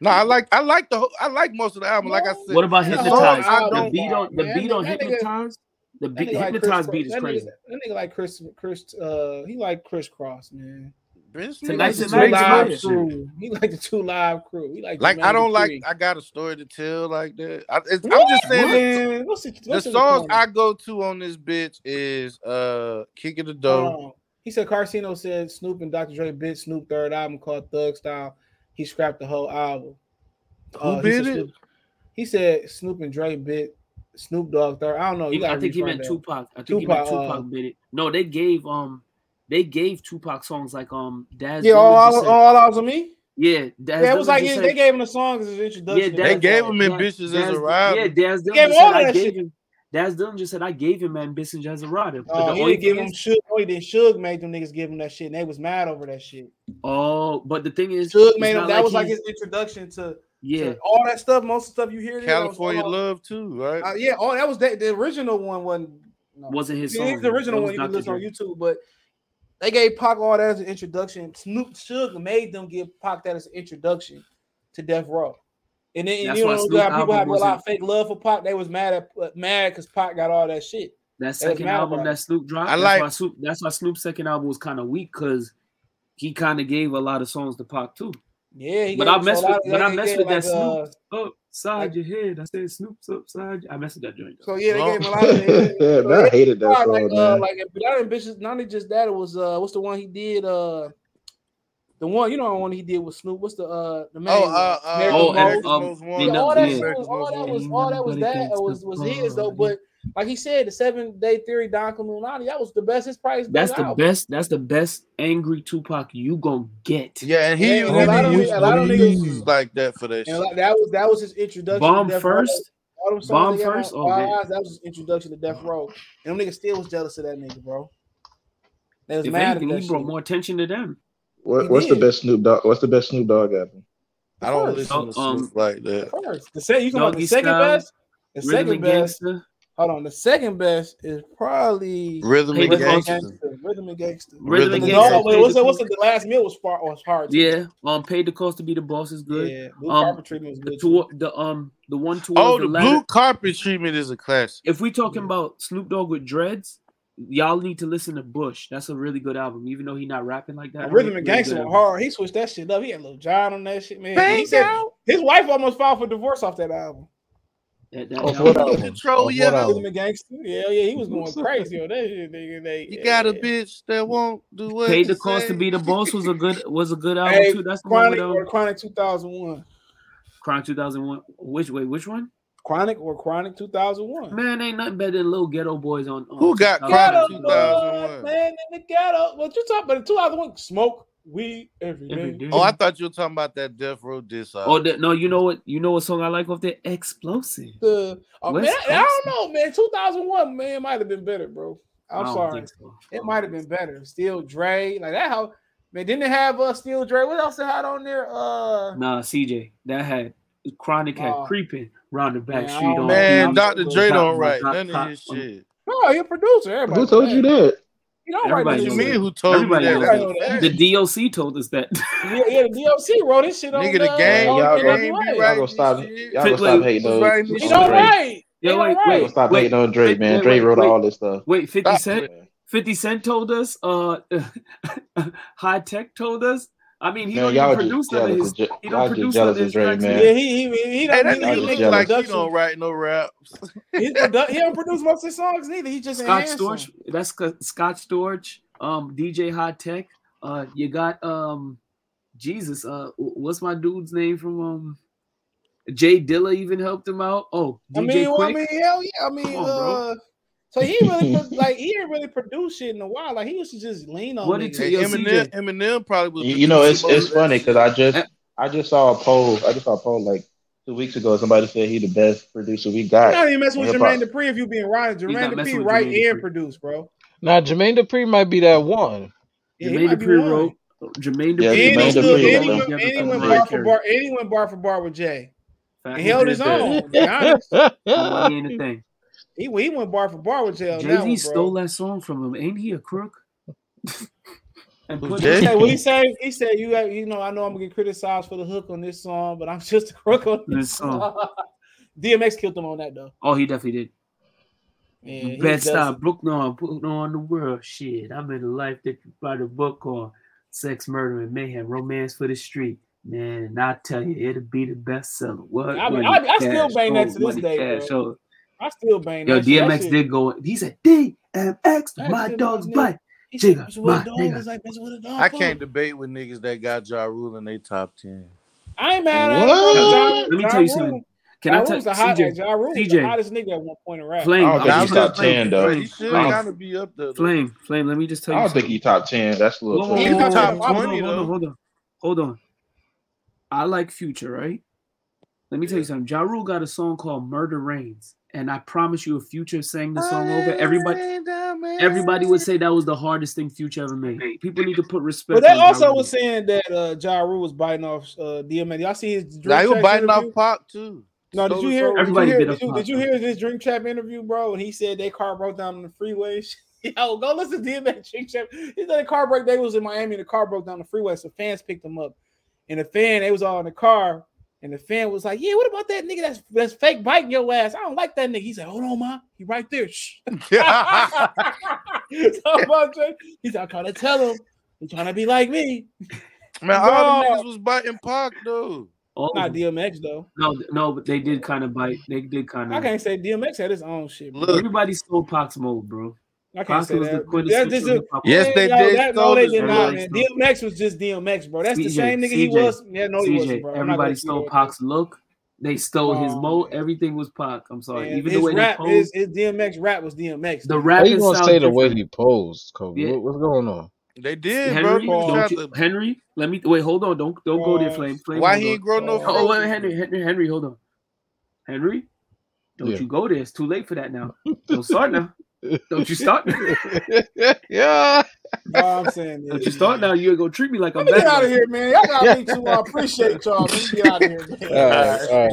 No, I like. I like the. whole- I like most of the album. Like I said. what about The hypnotized? I The beat on the man. beat on nigga- hypnotized. The That beat, nigga like hypnotized beat is that crazy. Nigga, that nigga like Chris, Chris, uh, he like crisscross, man. This He nigga Tonight's like is the the two live tonight. shit. crew. He like the two live crew. He like Like I don't like. I got a story to tell like that. I, it's, I'm just saying. the- Man, what's the, The what's in songs corner? I go to on this bitch is uh Kicking the Door. Um, he said Carcino said Snoop and Dr. Dre bit Snoop third album called Thug Style. He scrapped the whole album. Who he bit said it? Snoop, he said Snoop and Dre bit Snoop Dogg third. I don't know. He- I think he meant that. Tupac. I think he meant Tupac, Tupac uh, bit it. No, they gave um they gave Tupac songs like um Daz. Yeah, all, just all, all eyes on me. yeah, Daz Yeah, it was like yeah, said- they gave him the songs as his introduction. Yeah, to They Daz- Daz gave him Daz- Ambitious as a rival. Yeah, Daz Dillon gave just all said I that gave shit. him. Daz Dillon just said I gave him Ambitious as a rider. Oh, the he only didn't give him is, Suge. Oh, he did. Suge made them niggas give him that shit, and they was mad over that shit. oh, but the thing is, Suge made him. not That was like his introduction to, yeah. to all that stuff. Most of the stuff you hear, there, that was California all- Love too, right? Uh, yeah, oh, that was the, the original one. Wasn't no. Wasn't his song. is the original one you can listen on YouTube, but they gave Pac all that as an introduction. Snoop Suge made them give Pac that as an introduction to Death Row. And then and you know, Snoop how people have a lot of fake love for Pac. They was mad at uh, mad because Pac got all that shit. That second mad album about that Snoop dropped. I that's like- why Snoop. That's why Snoop's second album was kind of weak because he kind of gave a lot of songs to Pac too. Yeah, he But I us a mess with- but I they mess with like, that Snoop. uh, Upside Like- your head. I said Snoop's upside. your- I messed with that joint. so yeah, they gave him a lot of it. Yeah, So man, I hated that like, song, uh, like but that ambitious. Not only just that, it was uh, what's the one he did? Uh, the one you know, the one he did with Snoop. What's the uh, the man? Oh, one? uh, uh, Oh, and, America's um, Most Ain't Wanted. Yeah, all that yeah. was all that was all that was that was was his though. But like he said, the seven day theory Don Killuminati, that was the best his price. That's best the album. best. That's the best angry Tupac you gonna get. Yeah, and he Yeah, really a lot of niggas- a lot of niggas- used like that for that And like, that was that was his introduction. Bomb to Death Row. first. All them Bomb they got on first? Oh, man. Eyes, that was his introduction to Death Row. And them niggas still was jealous of that nigga, bro. They was If mad anything, at that he brought more attention to them. What, he what's the best Snoop Dogg? What's the best Snoop Dogg album? I don't First. listen to Oh, um, Snoop like that. First, the second, you talking about the second Style, best? The second and best. Gangster. Hold on, the second best is probably Rhythm Hey, and the Rhythm and Gangster. Gangster. Rhythm and Gangster. Rhythm Rhythm and and No, Gangster. Gangster. wait, what's the the, what's the, the last meal was far was hard. too. Yeah. Um, paid the cost to be the boss is good. yeah. Blue Um, carpet treatment was The good. too. tour, the um, the one towards Oh, the, the ladder. blue carpet treatment is a classic. If we talking about Snoop Dogg with dreads, y'all need to listen to Bush. That's a really good album, even though he not rapping like that. Rhythm and Really Gangster good hard. He switched that shit up. He had Lil Jon on that shit, man. He Bang said out. his wife almost filed for divorce off that album. That, that Off album- what album? Control Off your what Rhythm and Gangster. Yeah, yeah, he was going crazy on that shit. Nigga, they, You got a bitch that won't do what Paid the you cost to be the boss was a good was a good album Hey, too. That's the one Chronic with or um, Chronic 2001. Chronic 2001. Which way? Which one? Chronic or Chronic 2001. Man, ain't nothing better than little ghetto boys on. on Who got 2001. Chronic Ghetto 2001? boy, man in the ghetto. What you talking about? 2001 Smoke. We every day. Every day. Oh, I thought you were talking about that Death Row diss. Oh, that, no, you know what? You know what song I like off there? Explosive. The, oh, man, West I, I don't know, man. 2001, man, might have been better, bro. I I'm sorry. so. It might have been better. Still Dre, like that. How man didn't it have uh Steel Dre? What else it had on there? Uh. Nah, CJ, that had Chronic had Nah. creeping round the back Man, street don't- on. Man, I'm- Dr. Dre Top- don't write top- none of top- his shit. no, he a producer. Everybody Who told you that? He don't Everybody write What no you knows shit. mean? Who told Everybody you that? That. The DOC told us that. Yeah, yeah, the DOC wrote this shit on Nigga, the uh, game, on y'all the go- game NWA. Y'all writing gonna stop. this. Y'all gonna stop hating on. writing He this on don't write. Yeah, don't wait, Y'all gonna stop Wait, hating on Drake, wait, man. wait, Drake wrote all this stuff. Wait, 50 Cent. 50 Cent told us, uh High Tech told us. I mean, he Man, don't y'all produce none of his of he don't produce jealous none of of his Drake, man. Yeah, he he he Hey, don't. that he, he look like he don't write no raps. He, produ- he don't produce most of his songs neither. He just Scott Storch, that's Scott Storch, um, DJ Hot Tech. Uh, you got um, Jesus. Uh, what's my dude's name from um, J Dilla even helped him out. Oh, DJ I mean, well, I Quick. mean, hell yeah. I mean, on, uh, so he really pro- like he didn't really produce shit in a while. Like he used to just lean on What did niggas. Hey, Eminem, CJ. Eminem probably was. You, you know, it's it's most of that funny because I just. I just saw a poll. I just saw a poll like two weeks ago. Somebody said he the best producer we I'm got. not even messing with Hip-hop. Jermaine Dupri if you being right. Jermaine Dupri with write Jermaine and Dupri. produce, bro. Now Jermaine Dupri might be that one. Yeah, Jermaine Dupri one. wrote. Jermaine Dupri he Jermaine stood, Dupri, and he man. went, together and he for went Mariah bar for bar, and he went bar for bar with Jay. He held his own. To be honest, Nobody ain't a thing. He, he went bar for bar with Jay on Jay Z stole that song from him. Ain't he a crook? and put Jay? He said, well, he said, he said, you got, you know, I know I'm gonna get criticized for the hook on this song, but I'm just a crook on This this song. song. DMX killed him on that though. Oh, he definitely did. Man, he Bed does stop, it. Brooklyn on, putting on the world. Shit, I'm in a life that you write a book on. Sex, murder, and mayhem, romance for the street. Man, and I tell you, it'll be the bestseller. What? I mean, I- I still cash, bang that to this day, cash, bro. oh. I still bang Yo, that DMX shit- did go. He said, DMX, That's my dog's my bite. Jigga, "That's what a my nigga." is like, that's what a dog I can't debate with niggas that got Ja Rule in their top ten. I ain't mad at What? it. Ja- Let me Ja tell you something. Can Ja I tell Rule's the hot, CJ? Ja Rule was the hottest nigga at one point in rap. Flame. I don't think he's top ten though. He should Flame. kind of be up there. Flame, Flame. Let me just tell you. I don't think something. he top ten. That's a little. Whoa, whoa, He's whoa, high. the whoa, top 20 hold on, though. hold on, hold on. I like Future, right? Let me tell you something. Ja Rule got a song called "Murder Reigns," and I promise you, if Future sang the song over, everybody, everybody would say that was the hardest thing Future ever made. People need to put respect. But they also was saying that uh, Ja Rule was biting off uh, DMX. Y'all see his Dream Nah, he was biting interview? off Pop too. No, did Stole you the hear? soul. Did you hear, did you, did you hear this Drink Champs interview, bro? And he said their car broke down on the freeway. Yo, go listen to DMX Drink Champs. He said the car broke. They was in Miami. and The car broke down the freeway, so fans picked him up. And the fan, they was all in the car. And the fan was like, "Yeah, what about that nigga that's that's fake biting your ass? I don't like that nigga." He said, "Hold on, ma, he right there." Shh. Talk about Jay. He said, "I'm trying to tell him he's trying to be like me." Man, all the uh, niggas was biting Pac though. All of Not. DMX though. no, no, but they did kind of bite. They did kind of. I can't say DMX had his own shit. Bro. Look, Everybody stole Pac's mode, bro. I can't Pac say was the that. quintessential That's just a- hip-hop Yes, they no, did That, no, stole they did not, man. DMX was just DMX, bro. That's the same nigga he was. Yeah, no, he wasn't, bro. Everybody stole keep it Pac's look. They stole his oh, mo. Everything was Pac. I'm sorry. Man, Even the way rap, they his, posed, his DMX rap was DMX. the nigga. How rapping you gonna sound say the way different. he posed, Kobe? Yeah. What, what's going on? they did, Henry, bro. Don't you, to- Henry, let me wait. Hold on. Don't don't go there, oh, Flame. Flame Why he on. ain't grow no Oh, Oh, wait. Henry, Henry, Henry, hold on. Henry, don't Yeah. you go there. It's too late for that now. Don't start now. Don't you start yeah. All I'm saying Don't you start man. now. You're gonna treat me like I'm Let me get out of here, man. Y'all got me too. I appreciate y'all. Let me get out of here, man. All right, all right.